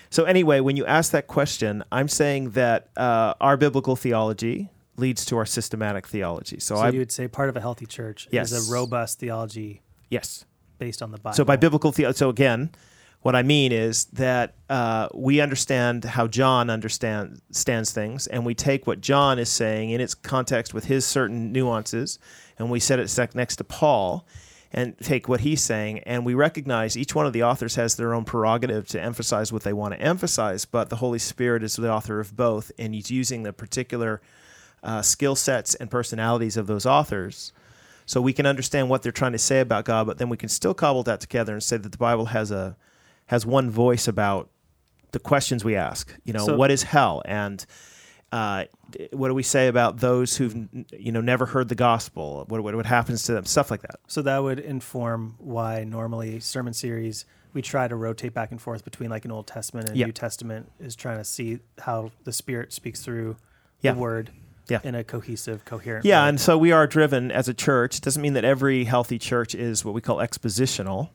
[SPEAKER 3] So, anyway, when you ask that question, I'm saying that uh, our biblical theology leads to our systematic theology. So,
[SPEAKER 2] So
[SPEAKER 3] I
[SPEAKER 2] you would say part of a healthy church
[SPEAKER 3] Yes.
[SPEAKER 2] is a robust theology
[SPEAKER 3] yes.
[SPEAKER 2] based on the Bible.
[SPEAKER 3] So by biblical theology, so again, what I mean is that uh, we understand how John understand, understands things, and we take what John is saying in its context with his certain nuances, and we set it next to Paul, and take what he's saying, and we recognize each one of the authors has their own prerogative to emphasize what they want to emphasize, but the Holy Spirit is the author of both, and he's using the particular uh, skill sets and personalities of those authors so we can understand what they're trying to say about God, but then we can still cobble that together and say that the Bible has a has one voice about the questions we ask. You know,
[SPEAKER 2] So-
[SPEAKER 3] what is hell, and uh, what do we say about those who've you know never heard the gospel? What what, what happens to them? Stuff like that.
[SPEAKER 2] So that would inform why normally sermon series we try to rotate back and forth between like an Old Testament and
[SPEAKER 3] Yeah.
[SPEAKER 2] New Testament is trying to see how the Spirit speaks through
[SPEAKER 3] Yeah.
[SPEAKER 2] the Word
[SPEAKER 3] Yeah.
[SPEAKER 2] in a cohesive, coherent.
[SPEAKER 3] Yeah,
[SPEAKER 2] way.
[SPEAKER 3] and so we are driven as a church. It doesn't mean that every healthy church is what we call expositional,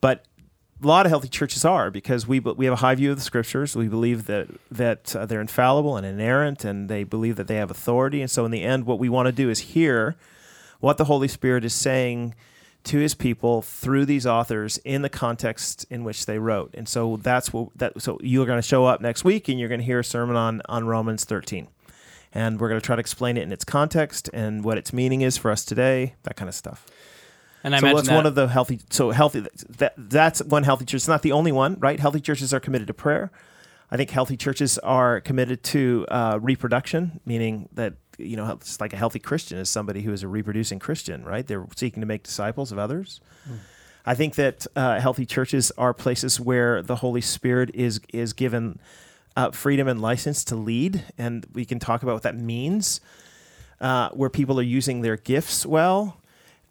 [SPEAKER 3] but a lot of healthy churches are because we we have a high view of the scriptures. We believe that that uh, they're infallible and inerrant, and they believe that they have authority. And so, in the end, what we want to do is hear what the Holy Spirit is saying to His people through these authors in the context in which they wrote. And so that's what that. So you're going to show up next week, and you're going to hear a sermon on on Romans 13 and we're going to try to explain it in its context and what its meaning is for us today, that kind of stuff.
[SPEAKER 1] And I
[SPEAKER 3] so
[SPEAKER 1] imagine
[SPEAKER 3] what's
[SPEAKER 1] that,
[SPEAKER 3] one of the healthy? So healthy. That that's one healthy church. It's not the only one, right? Healthy churches are committed to prayer. I think healthy churches are committed to uh, reproduction, meaning that you know, it's like a healthy Christian is somebody who is a reproducing Christian, right? They're seeking to make disciples of others. I think that uh, healthy churches are places where the Holy Spirit is is given uh, freedom and license to lead, and we can talk about what that means. Uh, where people are using their gifts well,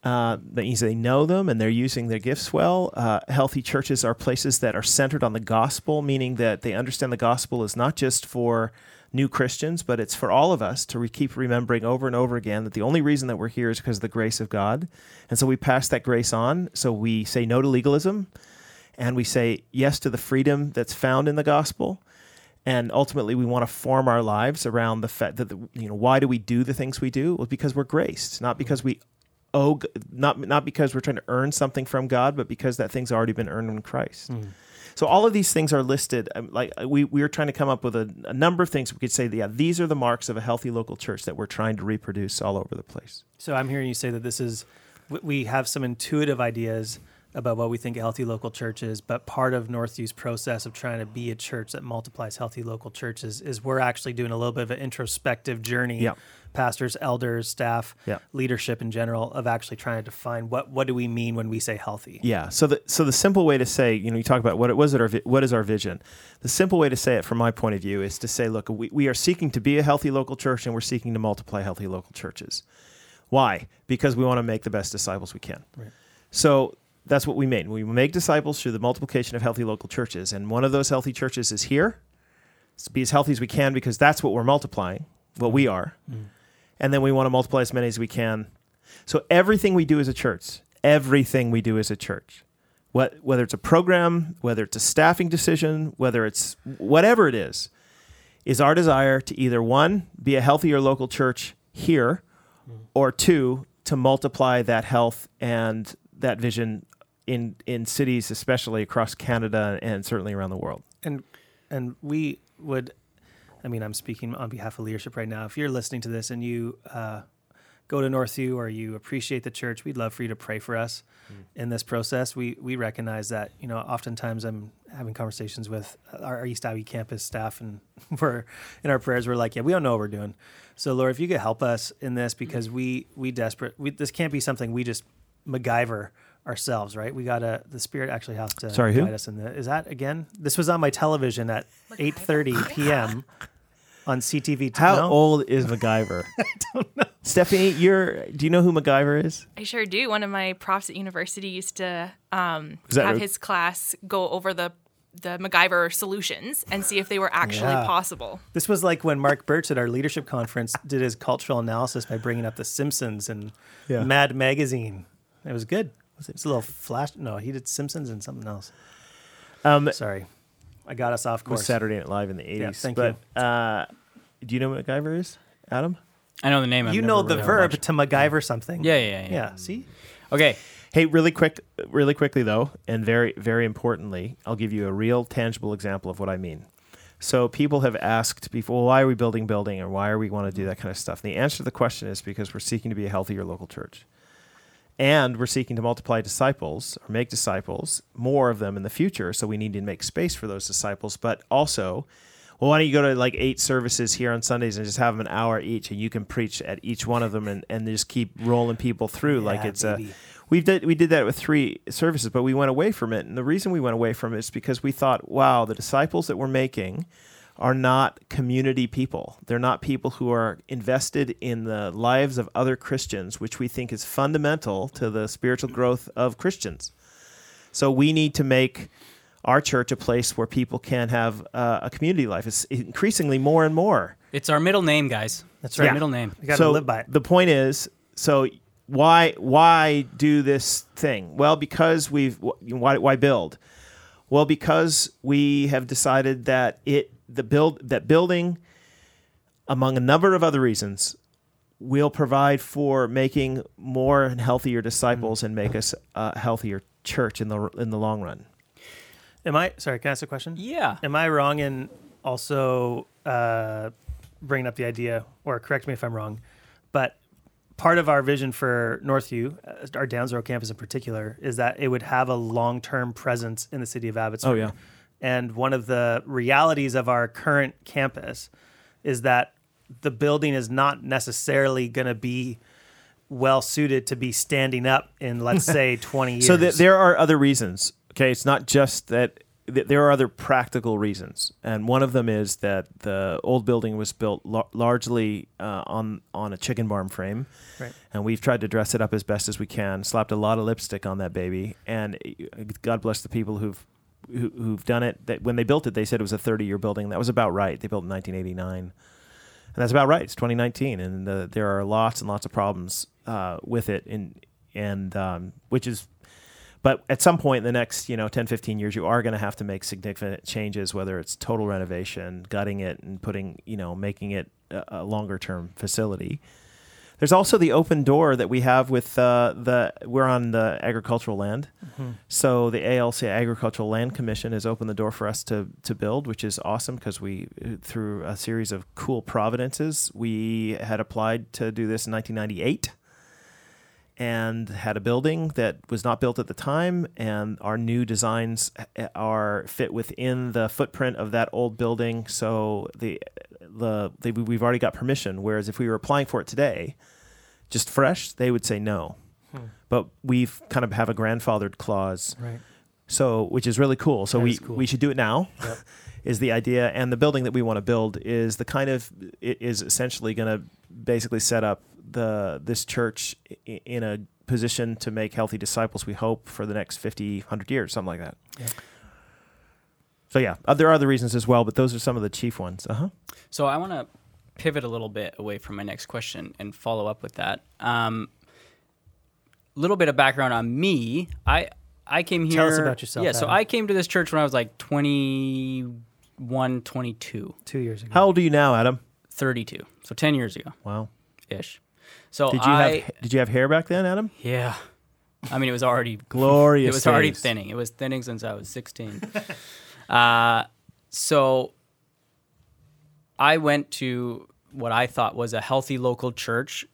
[SPEAKER 3] uh, that means they know them and they're using their gifts well. Uh, healthy churches are places that are centered on the gospel, meaning that they understand the gospel is not just for new Christians, but it's for all of us to re- keep remembering over and over again that the only reason that we're here is because of the grace of God. And so we pass that grace on. So we say no to legalism and we say yes to the freedom that's found in the gospel. And ultimately, we want to form our lives around the fact that, you know, why do we do the things we do? Well, because we're graced, not because we owe, not, not because we're trying to earn something from God, but because that thing's already been earned in Christ. So all of these things are listed. um, Like uh, we, we are trying to come up with a, a number of things we could say. Yeah, these are the marks of a healthy local church that we're trying to reproduce all over the place.
[SPEAKER 2] So I'm hearing you say that this is we- we have some intuitive ideas about what we think a healthy local church is, but part of Northview's process of trying to be a church that multiplies healthy local churches is we're actually doing a little bit of an introspective journey.
[SPEAKER 3] Yeah.
[SPEAKER 2] Pastors, elders, staff,
[SPEAKER 3] Yeah.
[SPEAKER 2] leadership in general, of actually trying to define what what do we mean when we say healthy.
[SPEAKER 3] Yeah. So the so the simple way to say, you know, you talk about what it was it our what is our vision. The simple way to say it, from my point of view, is to say, look, we, we are seeking to be a healthy local church, and we're seeking to multiply healthy local churches. Why? Because we want to make the best disciples we can.
[SPEAKER 2] Right.
[SPEAKER 3] So that's what we mean. We make disciples through the multiplication of healthy local churches, and one of those healthy churches is here. Let's be as healthy as we can because that's what we're multiplying, what we are, mm. And then we want to multiply as many as we can. So everything we do as a church, everything we do as a church, what, whether it's a program, whether it's a staffing decision, whether it's whatever it is, is our desire to either one, be a healthier local church here, mm-hmm. or two, to multiply that health and that vision in in cities, especially across Canada and certainly around the world.
[SPEAKER 2] and and we would i mean i'm speaking on behalf of leadership right now if you're listening to this and you uh, go to Northview or you appreciate the church, we'd love for you to pray for us in this process. We we recognize that you know oftentimes I'm having conversations with our, our East Abby campus staff, and we're in our prayers we're like, yeah, we don't know what we're doing. So Lord, if you could help us in this because we we desperate. We, this can't be something we just MacGyver ourselves, right? We gotta. The Spirit actually has to
[SPEAKER 3] Sorry, who?
[SPEAKER 2] guide us in the. Is that again? This was on my television at 8:30 p.m. on CTV.
[SPEAKER 3] How
[SPEAKER 2] no?
[SPEAKER 3] old is MacGyver? I don't know. Stephanie, you're. Do you know who MacGyver is?
[SPEAKER 4] I sure do. One of my profs at university used to um, have
[SPEAKER 3] a-
[SPEAKER 4] his class go over the the MacGyver solutions and see if they were actually
[SPEAKER 2] Yeah.
[SPEAKER 4] possible.
[SPEAKER 2] This was like when Mark Birch at our leadership conference did his cultural analysis by bringing up The Simpsons and
[SPEAKER 3] Yeah.
[SPEAKER 2] Mad Magazine. It was good. It was a little flash. No, he did Simpsons and something else.
[SPEAKER 3] Um,
[SPEAKER 2] Sorry, I got us off course.
[SPEAKER 3] was
[SPEAKER 2] course.
[SPEAKER 3] Saturday Night Live in the 80s.
[SPEAKER 2] Yeah, thank
[SPEAKER 3] but, Uh, do you know what MacGyver is, Adam?
[SPEAKER 1] I know the name. I've
[SPEAKER 2] You know the
[SPEAKER 1] really
[SPEAKER 2] verb
[SPEAKER 1] watched.
[SPEAKER 2] to MacGyver something.
[SPEAKER 1] Yeah, yeah, yeah, yeah.
[SPEAKER 2] yeah. See,
[SPEAKER 1] Okay.
[SPEAKER 3] Hey, really quick, really quickly though, and very, very importantly, I'll give you a real tangible example of what I mean. So people have asked before, why are we building building, or why are we want to do that kind of stuff? And the answer to the question is because we're seeking to be a healthier local church, and we're seeking to multiply disciples or make disciples, more of them in the future. So we need to make space for those disciples, but also. Well, why don't you go to like eight services here on Sundays and just have them an hour each, and you can preach at each one of them, and, and just keep rolling people through like
[SPEAKER 2] Yeah,
[SPEAKER 3] it's a
[SPEAKER 2] baby.
[SPEAKER 3] we did we did that with three services, but we went away from it. And the reason we went away from it is because we thought, wow, the disciples that we're making are not community people. They're not people who are invested in the lives of other Christians, which we think is fundamental to the spiritual growth of Christians. So we need to make our church a place where people can have uh, a community life. It's increasingly more and more.
[SPEAKER 1] It's our middle name, guys.
[SPEAKER 2] That's
[SPEAKER 1] our
[SPEAKER 2] right.
[SPEAKER 1] middle name.
[SPEAKER 2] You got to
[SPEAKER 3] so
[SPEAKER 2] live by it.
[SPEAKER 3] The point is, so why why do this thing? Well, because we've why why build? Well, because we have decided that it the build that building, among a number of other reasons, will provide for making more and healthier disciples and make us a healthier church in the in the long run.
[SPEAKER 2] Am I sorry? Can I ask a question?
[SPEAKER 1] Yeah.
[SPEAKER 2] Am I wrong in also uh, bringing up the idea, or correct me if I'm wrong, but part of our vision for Northview, uh, our Downes Road campus in particular, is that it would have a long-term presence in the city of Abbotsford.
[SPEAKER 3] Oh, yeah.
[SPEAKER 2] And one of the realities of our current campus is that the building is not necessarily going to be well suited to be standing up in, let's say, 20 years.
[SPEAKER 3] So th- there are other reasons. Okay, it's not just that. Th- there are other practical reasons, and one of them is that the old building was built lar- largely uh, on on a chicken barn frame,
[SPEAKER 2] Right.
[SPEAKER 3] and we've tried to dress it up as best as we can. Slapped a lot of lipstick on that baby, and uh, God bless the people who've who, who've done it. That when they built it, they said it was a 30 year building. That was about right. They built in 1989. And that's about right. It's 2019, and uh, there are lots and lots of problems uh, with it, and and um, which is, but at some point in the next you know 10, 15 years, you are going to have to make significant changes, whether it's total renovation, gutting it, and putting you know making it a, a longer term facility. There's also the open door that we have with uh, the we're on the agricultural land, so the ALC Agricultural Land Commission has opened the door for us to to build, which is awesome because we through a series of cool providences we had applied to do this in 1998 and had a building that was not built at the time and our new designs uh, are fit within the footprint of that old building so the the they, we've already got permission whereas if we were applying for it today just fresh they would say no but we've kind of have a grandfathered clause
[SPEAKER 2] right.
[SPEAKER 3] so which is really cool so
[SPEAKER 2] That
[SPEAKER 3] we
[SPEAKER 2] cool.
[SPEAKER 3] we should do it now
[SPEAKER 2] Yep.
[SPEAKER 3] is the idea and the building that we want to build is the kind of is essentially going to basically set up the this church in a position to make healthy disciples we hope for the next 50 100 years something like that
[SPEAKER 2] Yeah.
[SPEAKER 3] so yeah uh, there are other reasons as well but those are some of the chief ones uh-huh
[SPEAKER 1] So I want to pivot a little bit away from my next question and follow up with that. Um, little bit of background on me. I I came here.
[SPEAKER 2] Tell us about yourself,
[SPEAKER 1] Yeah, so
[SPEAKER 2] Adam.
[SPEAKER 1] I came to this church when I was like 21, 22,
[SPEAKER 2] Two years ago.
[SPEAKER 3] how old are you now adam
[SPEAKER 1] 32. So 10 years ago
[SPEAKER 3] wow
[SPEAKER 1] ish. So
[SPEAKER 3] did you
[SPEAKER 1] I
[SPEAKER 3] have did you have hair back then adam
[SPEAKER 1] yeah. I mean, it was already
[SPEAKER 3] Glorious
[SPEAKER 1] It was already
[SPEAKER 3] days.
[SPEAKER 1] thinning. It was thinning since I was 16. uh, so I went to what I thought was a healthy local church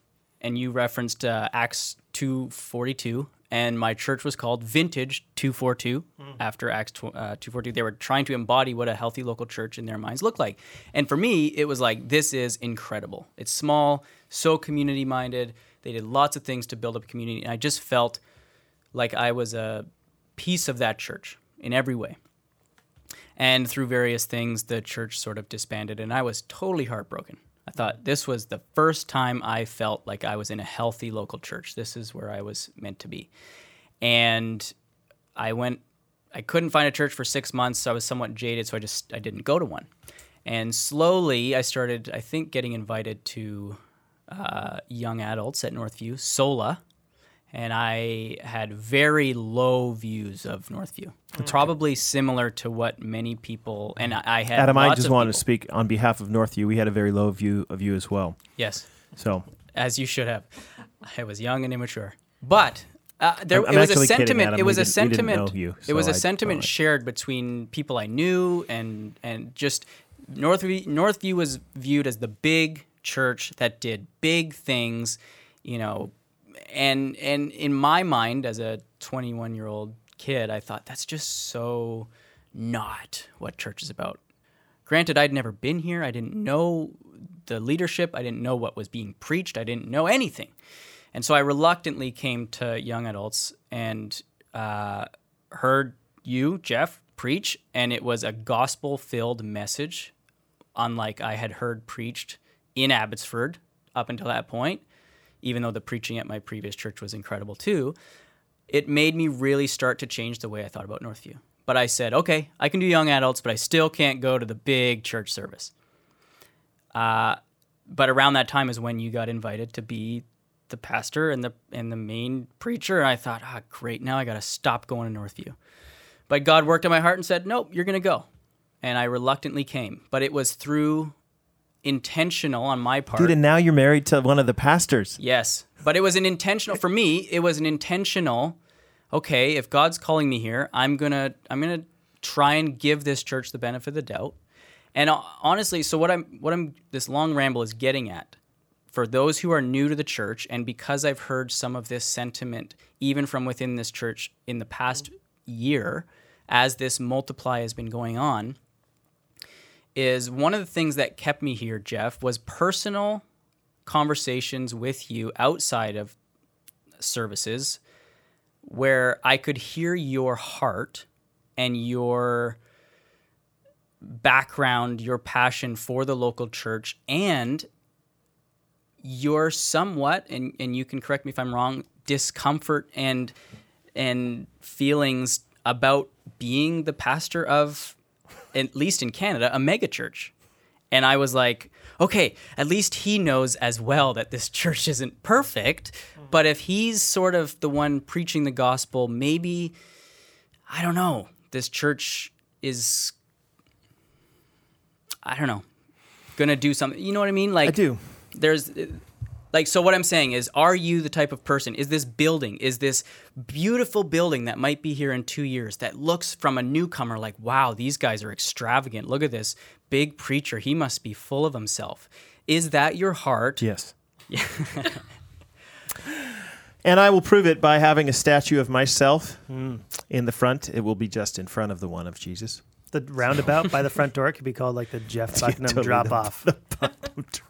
[SPEAKER 1] and you referenced uh, Acts two forty two, and my church was called Vintage two four two after Acts tw- uh, two four two. They were trying to embody what a healthy local church in their minds looked like, and for me, it was like this is incredible. It's small, so community minded. They did lots of things to build up community, and I just felt like I was a piece of that church in every way. And through various things, the church sort of disbanded, and I was totally heartbroken. I thought this was the first time I felt like I was in a healthy local church. This is where I was meant to be. And I went, I couldn't find a church for six months, so I was somewhat jaded, so I just, I didn't go to one. And slowly I started, I think, getting invited to uh, young adults at Northview, SOLA, and I had very low views of Northview. Probably similar to what many people and I, I had.
[SPEAKER 3] Adam, I just wanted to speak on behalf of Northview. We had a very low view of you as well.
[SPEAKER 1] Yes,
[SPEAKER 3] So
[SPEAKER 1] as you should have. I was young and immature, but uh, there it was a
[SPEAKER 3] kidding,
[SPEAKER 1] sentiment. It was a
[SPEAKER 3] didn't- we didn't
[SPEAKER 1] sentiment.
[SPEAKER 3] you,
[SPEAKER 1] it was
[SPEAKER 3] so
[SPEAKER 1] a
[SPEAKER 3] I-
[SPEAKER 1] sentiment shared between people I knew and and just Northview. Northview was viewed as the big church that did big things, you know, and and in my mind as a 21 year old kid, I thought that's just so not what church is about. Granted, I'd never been here. I didn't know the leadership. I didn't know what was being preached. I didn't know anything. And so I reluctantly came to young adults and uh, heard you, Jeff, preach. And it was a gospel filled message, unlike I had heard preached in Abbotsford up until that point, even though the preaching at my previous church was incredible too. It made me really start to change the way I thought about Northview. But I said, okay, I can do young adults, but I still can't go to the big church service. Uh, but around that time is when you got invited to be the pastor and the and the main preacher. And I thought, ah, great, now I got to stop going to Northview. But God worked on my heart and said, nope, you're going to go. And I reluctantly came. But it was through intentional on my part.
[SPEAKER 3] dude, and now you're married to one of the pastors.
[SPEAKER 1] Yes, but it was an intentional for me. It was an intentional. Okay, if God's calling me here, I'm gonna I'm gonna try and give this church the benefit of the doubt. And honestly, so what I'm what I'm this long ramble is getting at for those who are new to the church, and because I've heard some of this sentiment even from within this church in the past year, as this multiply has been going on, is one of the things that kept me here, Jeff, was personal conversations with you outside of services where I could hear your heart and your background, your passion for the local church, and your somewhat, and, and you can correct me if I'm wrong, discomfort and and feelings about being the pastor of, at least in Canada, a megachurch. And I was like, okay, at least he knows as well that this church isn't perfect. But if he's sort of the one preaching the gospel, maybe, I don't know, this church is, I don't know, gonna do something. You know what I mean? Like,
[SPEAKER 3] I do.
[SPEAKER 1] there's like so what i'm saying is are you the type of person is this building is this beautiful building that might be here in two years that looks from a newcomer like wow these guys are extravagant look at this big preacher he must be full of himself is that your heart
[SPEAKER 3] Yes. and I will prove it by having a statue of myself in the front. It will be just in front of the one of Jesus.
[SPEAKER 2] The roundabout by the front door could be called like the Jeff Buckingham
[SPEAKER 3] totally
[SPEAKER 2] drop
[SPEAKER 3] the-
[SPEAKER 2] off.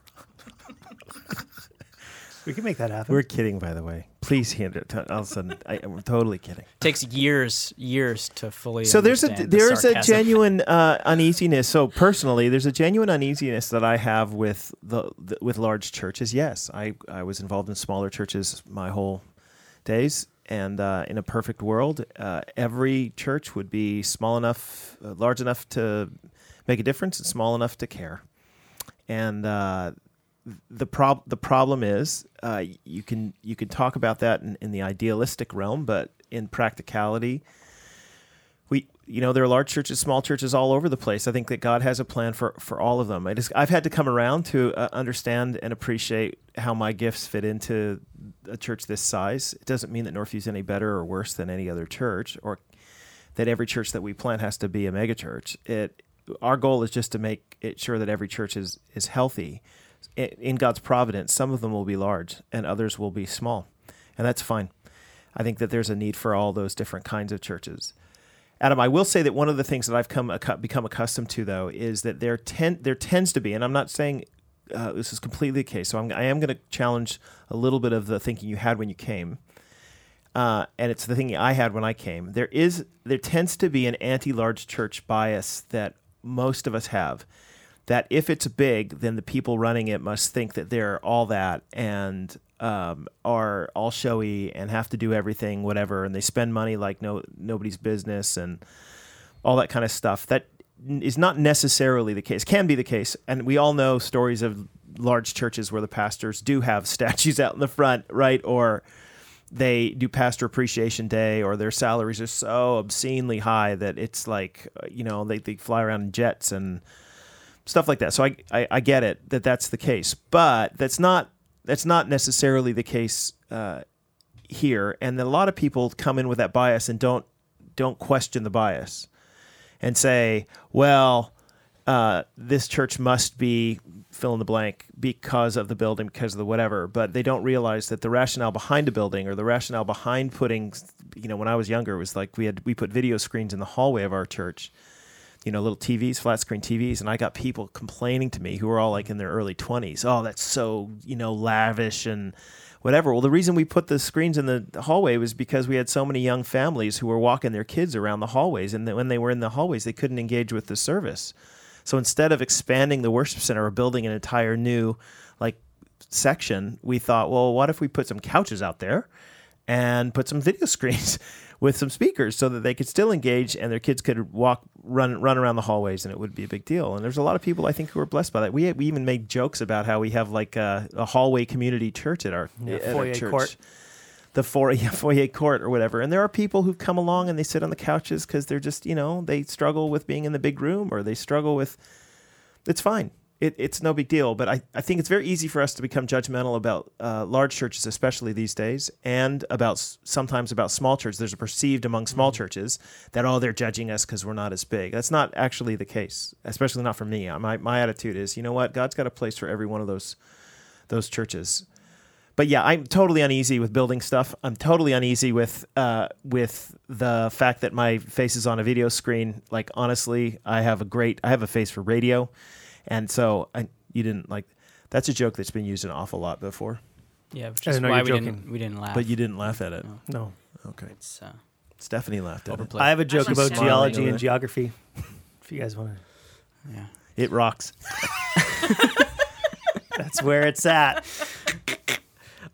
[SPEAKER 2] we can make that happen.
[SPEAKER 3] We're kidding, by the way. Please hand it. All of a sudden, I, I'm totally kidding.
[SPEAKER 1] takes years years to fully
[SPEAKER 3] So there's a
[SPEAKER 1] understand the
[SPEAKER 3] there's a
[SPEAKER 1] sarcasm.
[SPEAKER 3] genuine uh, uneasiness. So personally, there's a genuine uneasiness that I have with the, the with large churches. Yes, I I was involved in smaller churches my whole days, and uh, in a perfect world, uh, every church would be small enough, uh, large enough to make a difference, and small enough to care. And uh, the prob the problem is uh, you can you can talk about that in, in the idealistic realm, but in practicality, we you know there are large churches, small churches all over the place. I think that God has a plan for for all of them. I just I've had to come around to uh, understand and appreciate how my gifts fit into a church this size. It doesn't mean that Northview's any better or worse than any other church, or that every church that we plant has to be a megachurch. It our goal is just to make it sure that every church is is healthy, in God's providence, some of them will be large and others will be small, and that's fine. I think that there's a need for all those different kinds of churches. Adam, I will say that one of the things that I've come become accustomed to, though, is that there ten- there tends to be, and I'm not saying uh, this is completely the case. So I'm, I am going to challenge a little bit of the thinking you had when you came, uh, and it's the thinking I had when I came. There is there tends to be an anti-large church bias that most of us have. That if it's big, then the people running it must think that they're all that and um, are all showy and have to do everything, whatever, and they spend money like no nobody's business and all that kind of stuff. That is not necessarily the case. Can be the case, and we all know stories of large churches where the pastors do have statues out in the front, right? Or they do pastor appreciation day, or their salaries are so obscenely high that it's like uh, you know they, they fly around in jets and stuff like that. So I, I I get it that that's the case, but that's not that's not necessarily the case uh, here. And a lot of people come in with that bias and don't don't question the bias and say, well, uh, this church must be fill in the blank because of the building, because of the whatever. But they don't realize that the rationale behind a building or the rationale behind putting, you know, when I was younger, it was like we had we put video screens in the hallway of our church. You know, little TVs, flat screen TVs, and I got people complaining to me who were all like in their early twenties. Oh, that's so you know lavish and whatever. Well, the reason we put the screens in the hallway was because we had so many young families who were walking their kids around the hallways, and when they were in the hallways, they couldn't engage with the service. So instead of expanding the worship center or building an entire new like section, we thought, well, what if we put some couches out there and put some video screens with some speakers so that they could still engage and their kids could walk run run around the hallways and it would be a big deal. And there's a lot of people I think who are blessed by that. We we even made jokes about how we have like a, a hallway community church at our,
[SPEAKER 2] Yeah,
[SPEAKER 3] at our
[SPEAKER 2] foyer
[SPEAKER 3] church.
[SPEAKER 2] court.
[SPEAKER 3] The foyer, yeah, foyer court or whatever. And there are people who come along and they sit on the couches because they're just, you know, they struggle with being in the big room or they struggle with it's fine. It, it's no big deal. But I, I think it's very easy for us to become judgmental about uh, large churches, especially these days, and about sometimes about small churches. There's a perceived among small churches that, oh, they're judging us because we're not as big. That's not actually the case, especially not for me. My, my attitude is, you know what? God's got a place for every one of those those churches. But yeah, I'm totally uneasy with building stuff. I'm totally uneasy with uh, with the fact that my face is on a video screen. Like honestly, I have a great I have a face for radio, and so I, you didn't like that's a joke that's been used an awful lot before,
[SPEAKER 1] Yeah, which is why we
[SPEAKER 2] were
[SPEAKER 1] didn't we didn't laugh.
[SPEAKER 3] but you didn't laugh at it.
[SPEAKER 1] No.
[SPEAKER 2] No.
[SPEAKER 3] Okay,
[SPEAKER 1] It's uh,
[SPEAKER 3] Stephanie laughed at it.
[SPEAKER 2] I have a joke about geology and geography. if you guys want to,
[SPEAKER 1] yeah.
[SPEAKER 3] It rocks.
[SPEAKER 2] that's where it's at.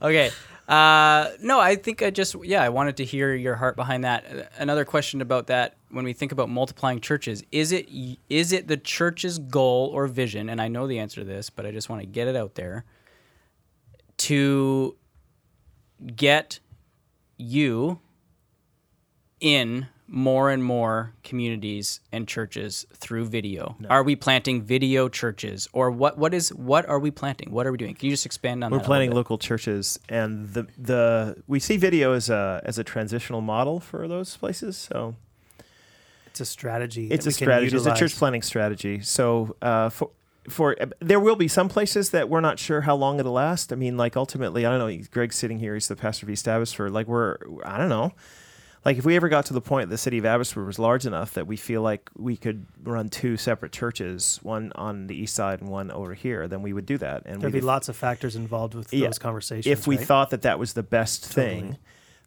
[SPEAKER 1] Okay. Uh, no, I think I just yeah, I wanted to hear your heart behind that. Uh, Another question about that: when we think about multiplying churches, is it is it the church's goal or vision? And I know the answer to this, but I just want to get it out there to get you in more and more communities and churches through video. Are we planting video churches, or what? What is what are we planting? What are we doing? Can you just expand on that? We're
[SPEAKER 3] that?
[SPEAKER 1] bit?
[SPEAKER 3] local churches, and the the we see video as a as a transitional model for those places. So
[SPEAKER 2] It's a strategy.
[SPEAKER 3] it's a strategy. It's a church planting strategy. So uh, for for there will be some places that we're not sure how long it'll last. I mean, like ultimately, I don't know. Greg's sitting here. He's the pastor of East Abbotsford. Like we're I don't know. Like if we ever got to the point the city of Abbotsford was large enough that we feel like we could run two separate churches, one on the east side and one over here, then we would do that. And
[SPEAKER 2] There'd be lots of factors involved with
[SPEAKER 3] Yeah.
[SPEAKER 2] those conversations.
[SPEAKER 3] if we
[SPEAKER 2] right?
[SPEAKER 3] thought that that was the best thing
[SPEAKER 2] Totally.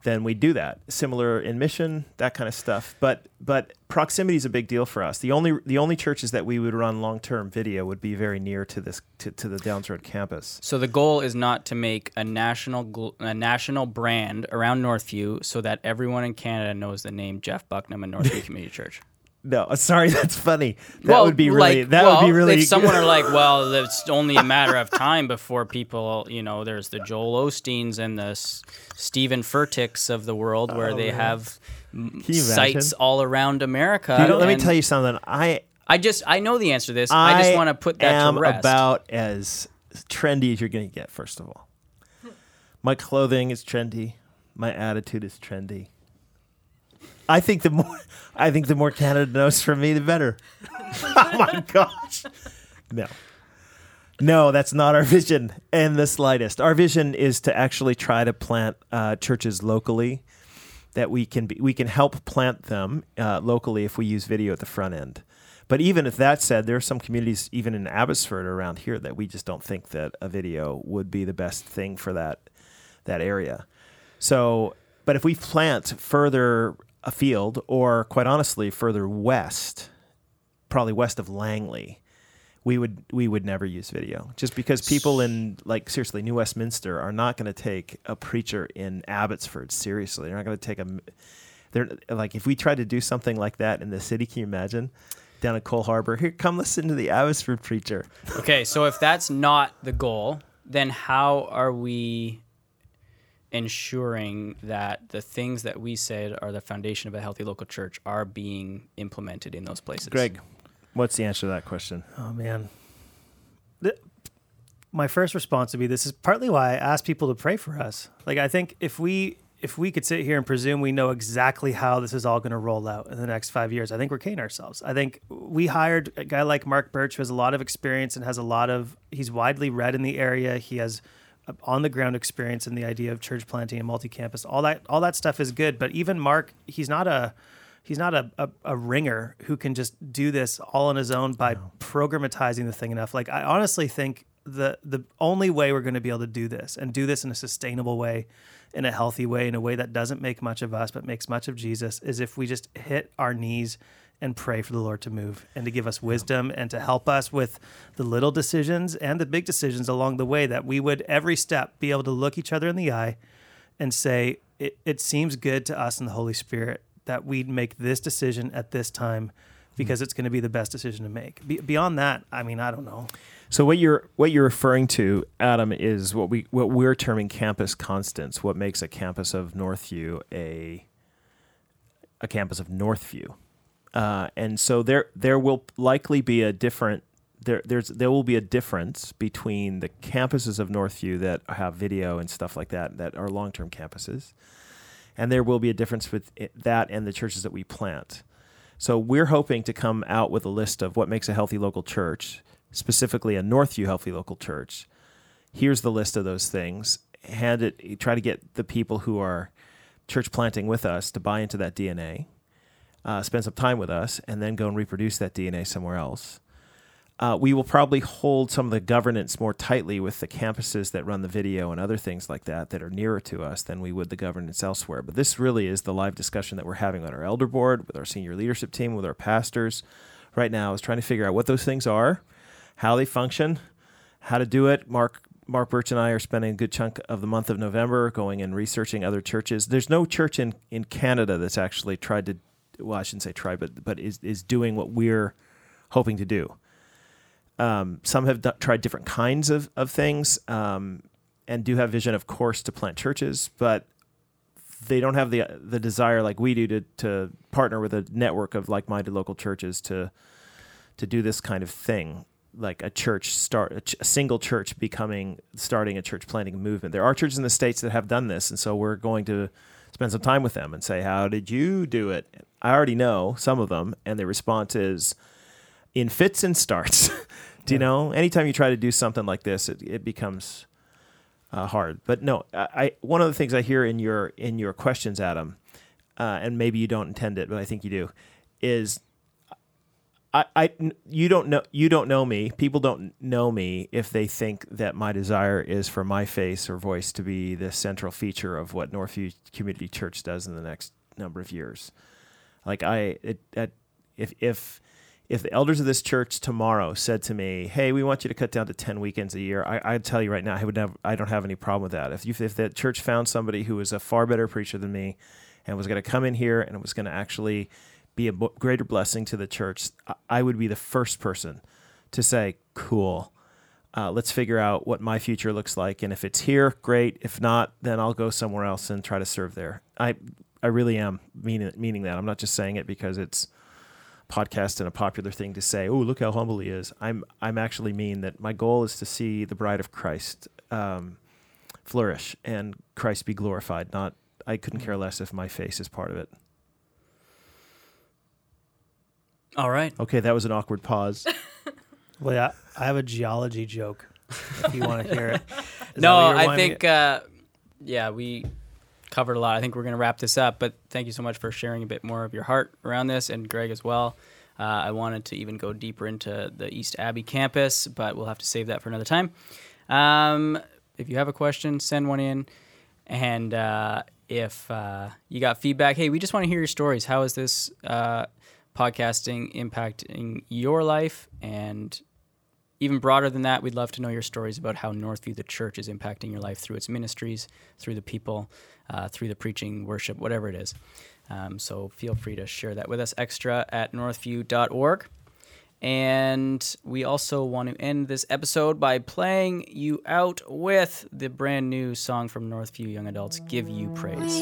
[SPEAKER 3] Then we do that. Similar in mission that kind of stuff. But but proximity is a big deal for us. The only the only churches that we would run long-term video would be very near to this to, to the downs road campus.
[SPEAKER 1] So the goal is not to make a national a national brand around Northview so that everyone in Canada knows the name Jeff Bucknam and Northview Community Church.
[SPEAKER 3] No sorry that's funny that
[SPEAKER 1] Well,
[SPEAKER 3] would be really
[SPEAKER 1] like,
[SPEAKER 3] that
[SPEAKER 1] well,
[SPEAKER 3] would be really
[SPEAKER 1] If someone are like, well, it's only a matter of time before people, you know, there's the Joel Osteens and the S- Steven Furticks of the world, where oh, they have sites all around America.
[SPEAKER 3] Dude, let me tell you something i
[SPEAKER 1] I just I know the answer to this. I, just want to put that
[SPEAKER 3] am
[SPEAKER 1] to rest.
[SPEAKER 3] about as trendy as you're going to get first of all my clothing is trendy my attitude is trendy I think the more I think the more Canada knows from me, the better. oh my gosh! No, No, that's not our vision in the slightest. Our vision is to actually try to plant uh, churches locally. That we can be, we can help plant them uh, locally if we use video at the front end. But even if that said, there are some communities, even in Abbotsford around here, that we just don't think that a video would be the best thing for that that area. So, but if we plant further afield, or quite honestly, further west, probably west of Langley, we would we would never use video just because people in like seriously New Westminster are not going to take a preacher in Abbotsford seriously. They're not going to take a. They're like if we tried to do something like that in the city, can you imagine? Down at Coal Harbour, here, come listen to the Abbotsford preacher.
[SPEAKER 1] Okay, so if that's not the goal, then how are we ensuring that the things that we said are the foundation of a healthy local church are being implemented in those places?
[SPEAKER 3] Greg, what's the answer to that question?
[SPEAKER 2] Oh man. The- my first response would be this is partly why I ask people to pray for us. Like I think if we if we could sit here and presume we know exactly how this is all going to roll out in the next five years, I think we're kidding ourselves. I think we hired a guy like Mark Birch who has a lot of experience and has a lot of he's widely read in the area. He has on the ground experience and the idea of church planting and multi-campus. All that all that stuff is good, but even Mark, he's not a he's not a, a, a ringer who can just do this all on his own by programmatizing the thing enough. Like I honestly think the the only way we're going to be able to do this and do this in a sustainable way, in a healthy way, in a way that doesn't make much of us but makes much of Jesus, is if we just hit our knees and pray for the Lord to move and to give us wisdom and to help us with the little decisions and the big decisions along the way that we would every step be able to look each other in the eye and say, it, it seems good to us in the Holy Spirit that we'd make this decision at this time mm-hmm. because it's going to be the best decision to make. Be- beyond that, I mean, I don't know.
[SPEAKER 3] So what you're what you're referring to, Adam, is what we what we're terming campus constants. What makes a campus of Northview a a campus of Northview, uh, and so there there will likely be a different there there's there will be a difference between the campuses of Northview that have video and stuff like that that are long term campuses, and there will be a difference with it, that and the churches that we plant. So we're hoping to come out with a list of what makes a healthy local church, specifically a Northview healthy local church. Here's the list of those things. Hand it. Try to get the people who are church planting with us to buy into that DNA, uh, spend some time with us, and then go and reproduce that DNA somewhere else. Uh, we will probably hold some of the governance more tightly with the campuses that run the video and other things like that that are nearer to us than we would the governance elsewhere. But this really is the live discussion that we're having on our elder board, with our senior leadership team, with our pastors right now, is trying to figure out what those things are, how they function, how to do it. Mark Mark Birch and I are spending a good chunk of the month of November going and researching other churches. There's no church in, in Canada that's actually tried to, well, I shouldn't say try, but but is is doing what we're hoping to do. Um, some have d- tried different kinds of, of things um, and do have vision, of course, to plant churches, but they don't have the the desire like we do to, to partner with a network of like minded local churches to to do this kind of thing, like a church start a, ch- a single church becoming starting a church planting movement. There are churches in the states that have done this, and so we're going to spend some time with them and say, "How did you do it?" I already know some of them, and the response is in fits and starts. do you know? Anytime you try to do something like this, it, it becomes uh, hard. But no, I, I one of the things I hear in your in your questions, Adam, uh, and maybe you don't intend it, but I think you do, is I, I you don't know you don't know me. People don't know me if they think that my desire is for my face or voice to be the central feature of what Northview Community Church does in the next number of years. Like I, it, if if if the elders of this church tomorrow said to me, "Hey, we want you to cut down to ten weekends a year," I, I'd tell you right now, I would never, I don't have any problem with that. If you, if the church found somebody who was a far better preacher than me, and was going to come in here and was going to actually be a greater blessing to the church, I- I would be the first person to say, "Cool." Uh, let's figure out what my future looks like, and if it's here, great. If not, then I'll go somewhere else and try to serve there. I, I really am meaning meaning that. I'm not just saying it because it's podcast and a popular thing to say. Oh, look how humble he is. I'm I'm actually mean that my goal is to see the bride of Christ um, flourish and Christ be glorified. Not I couldn't care less if my face is part of it.
[SPEAKER 1] All right.
[SPEAKER 3] Okay, that was an awkward pause.
[SPEAKER 2] Well, yeah, I have a geology joke. If you want to hear it. Is
[SPEAKER 1] no,
[SPEAKER 2] that what you're
[SPEAKER 1] I think, uh, yeah, we covered a lot. I think we're going to wrap this up, but thank you so much for sharing a bit more of your heart around this, and Greg as well. Uh, I wanted to even go deeper into the East Abbey campus, but we'll have to save that for another time. Um, if you have a question, send one in. And uh, if uh, you got feedback, hey, we just want to hear your stories. How is this uh, podcasting impacting your life? And even broader than that, we'd love to know your stories about how Northview, the church, is impacting your life through its ministries, through the people, uh, through the preaching, worship, whatever it is. Um, so feel free to share that with us extra at northview.org. And we also want to end this episode by playing you out with the brand new song from Northview Young Adults, Give You Praise.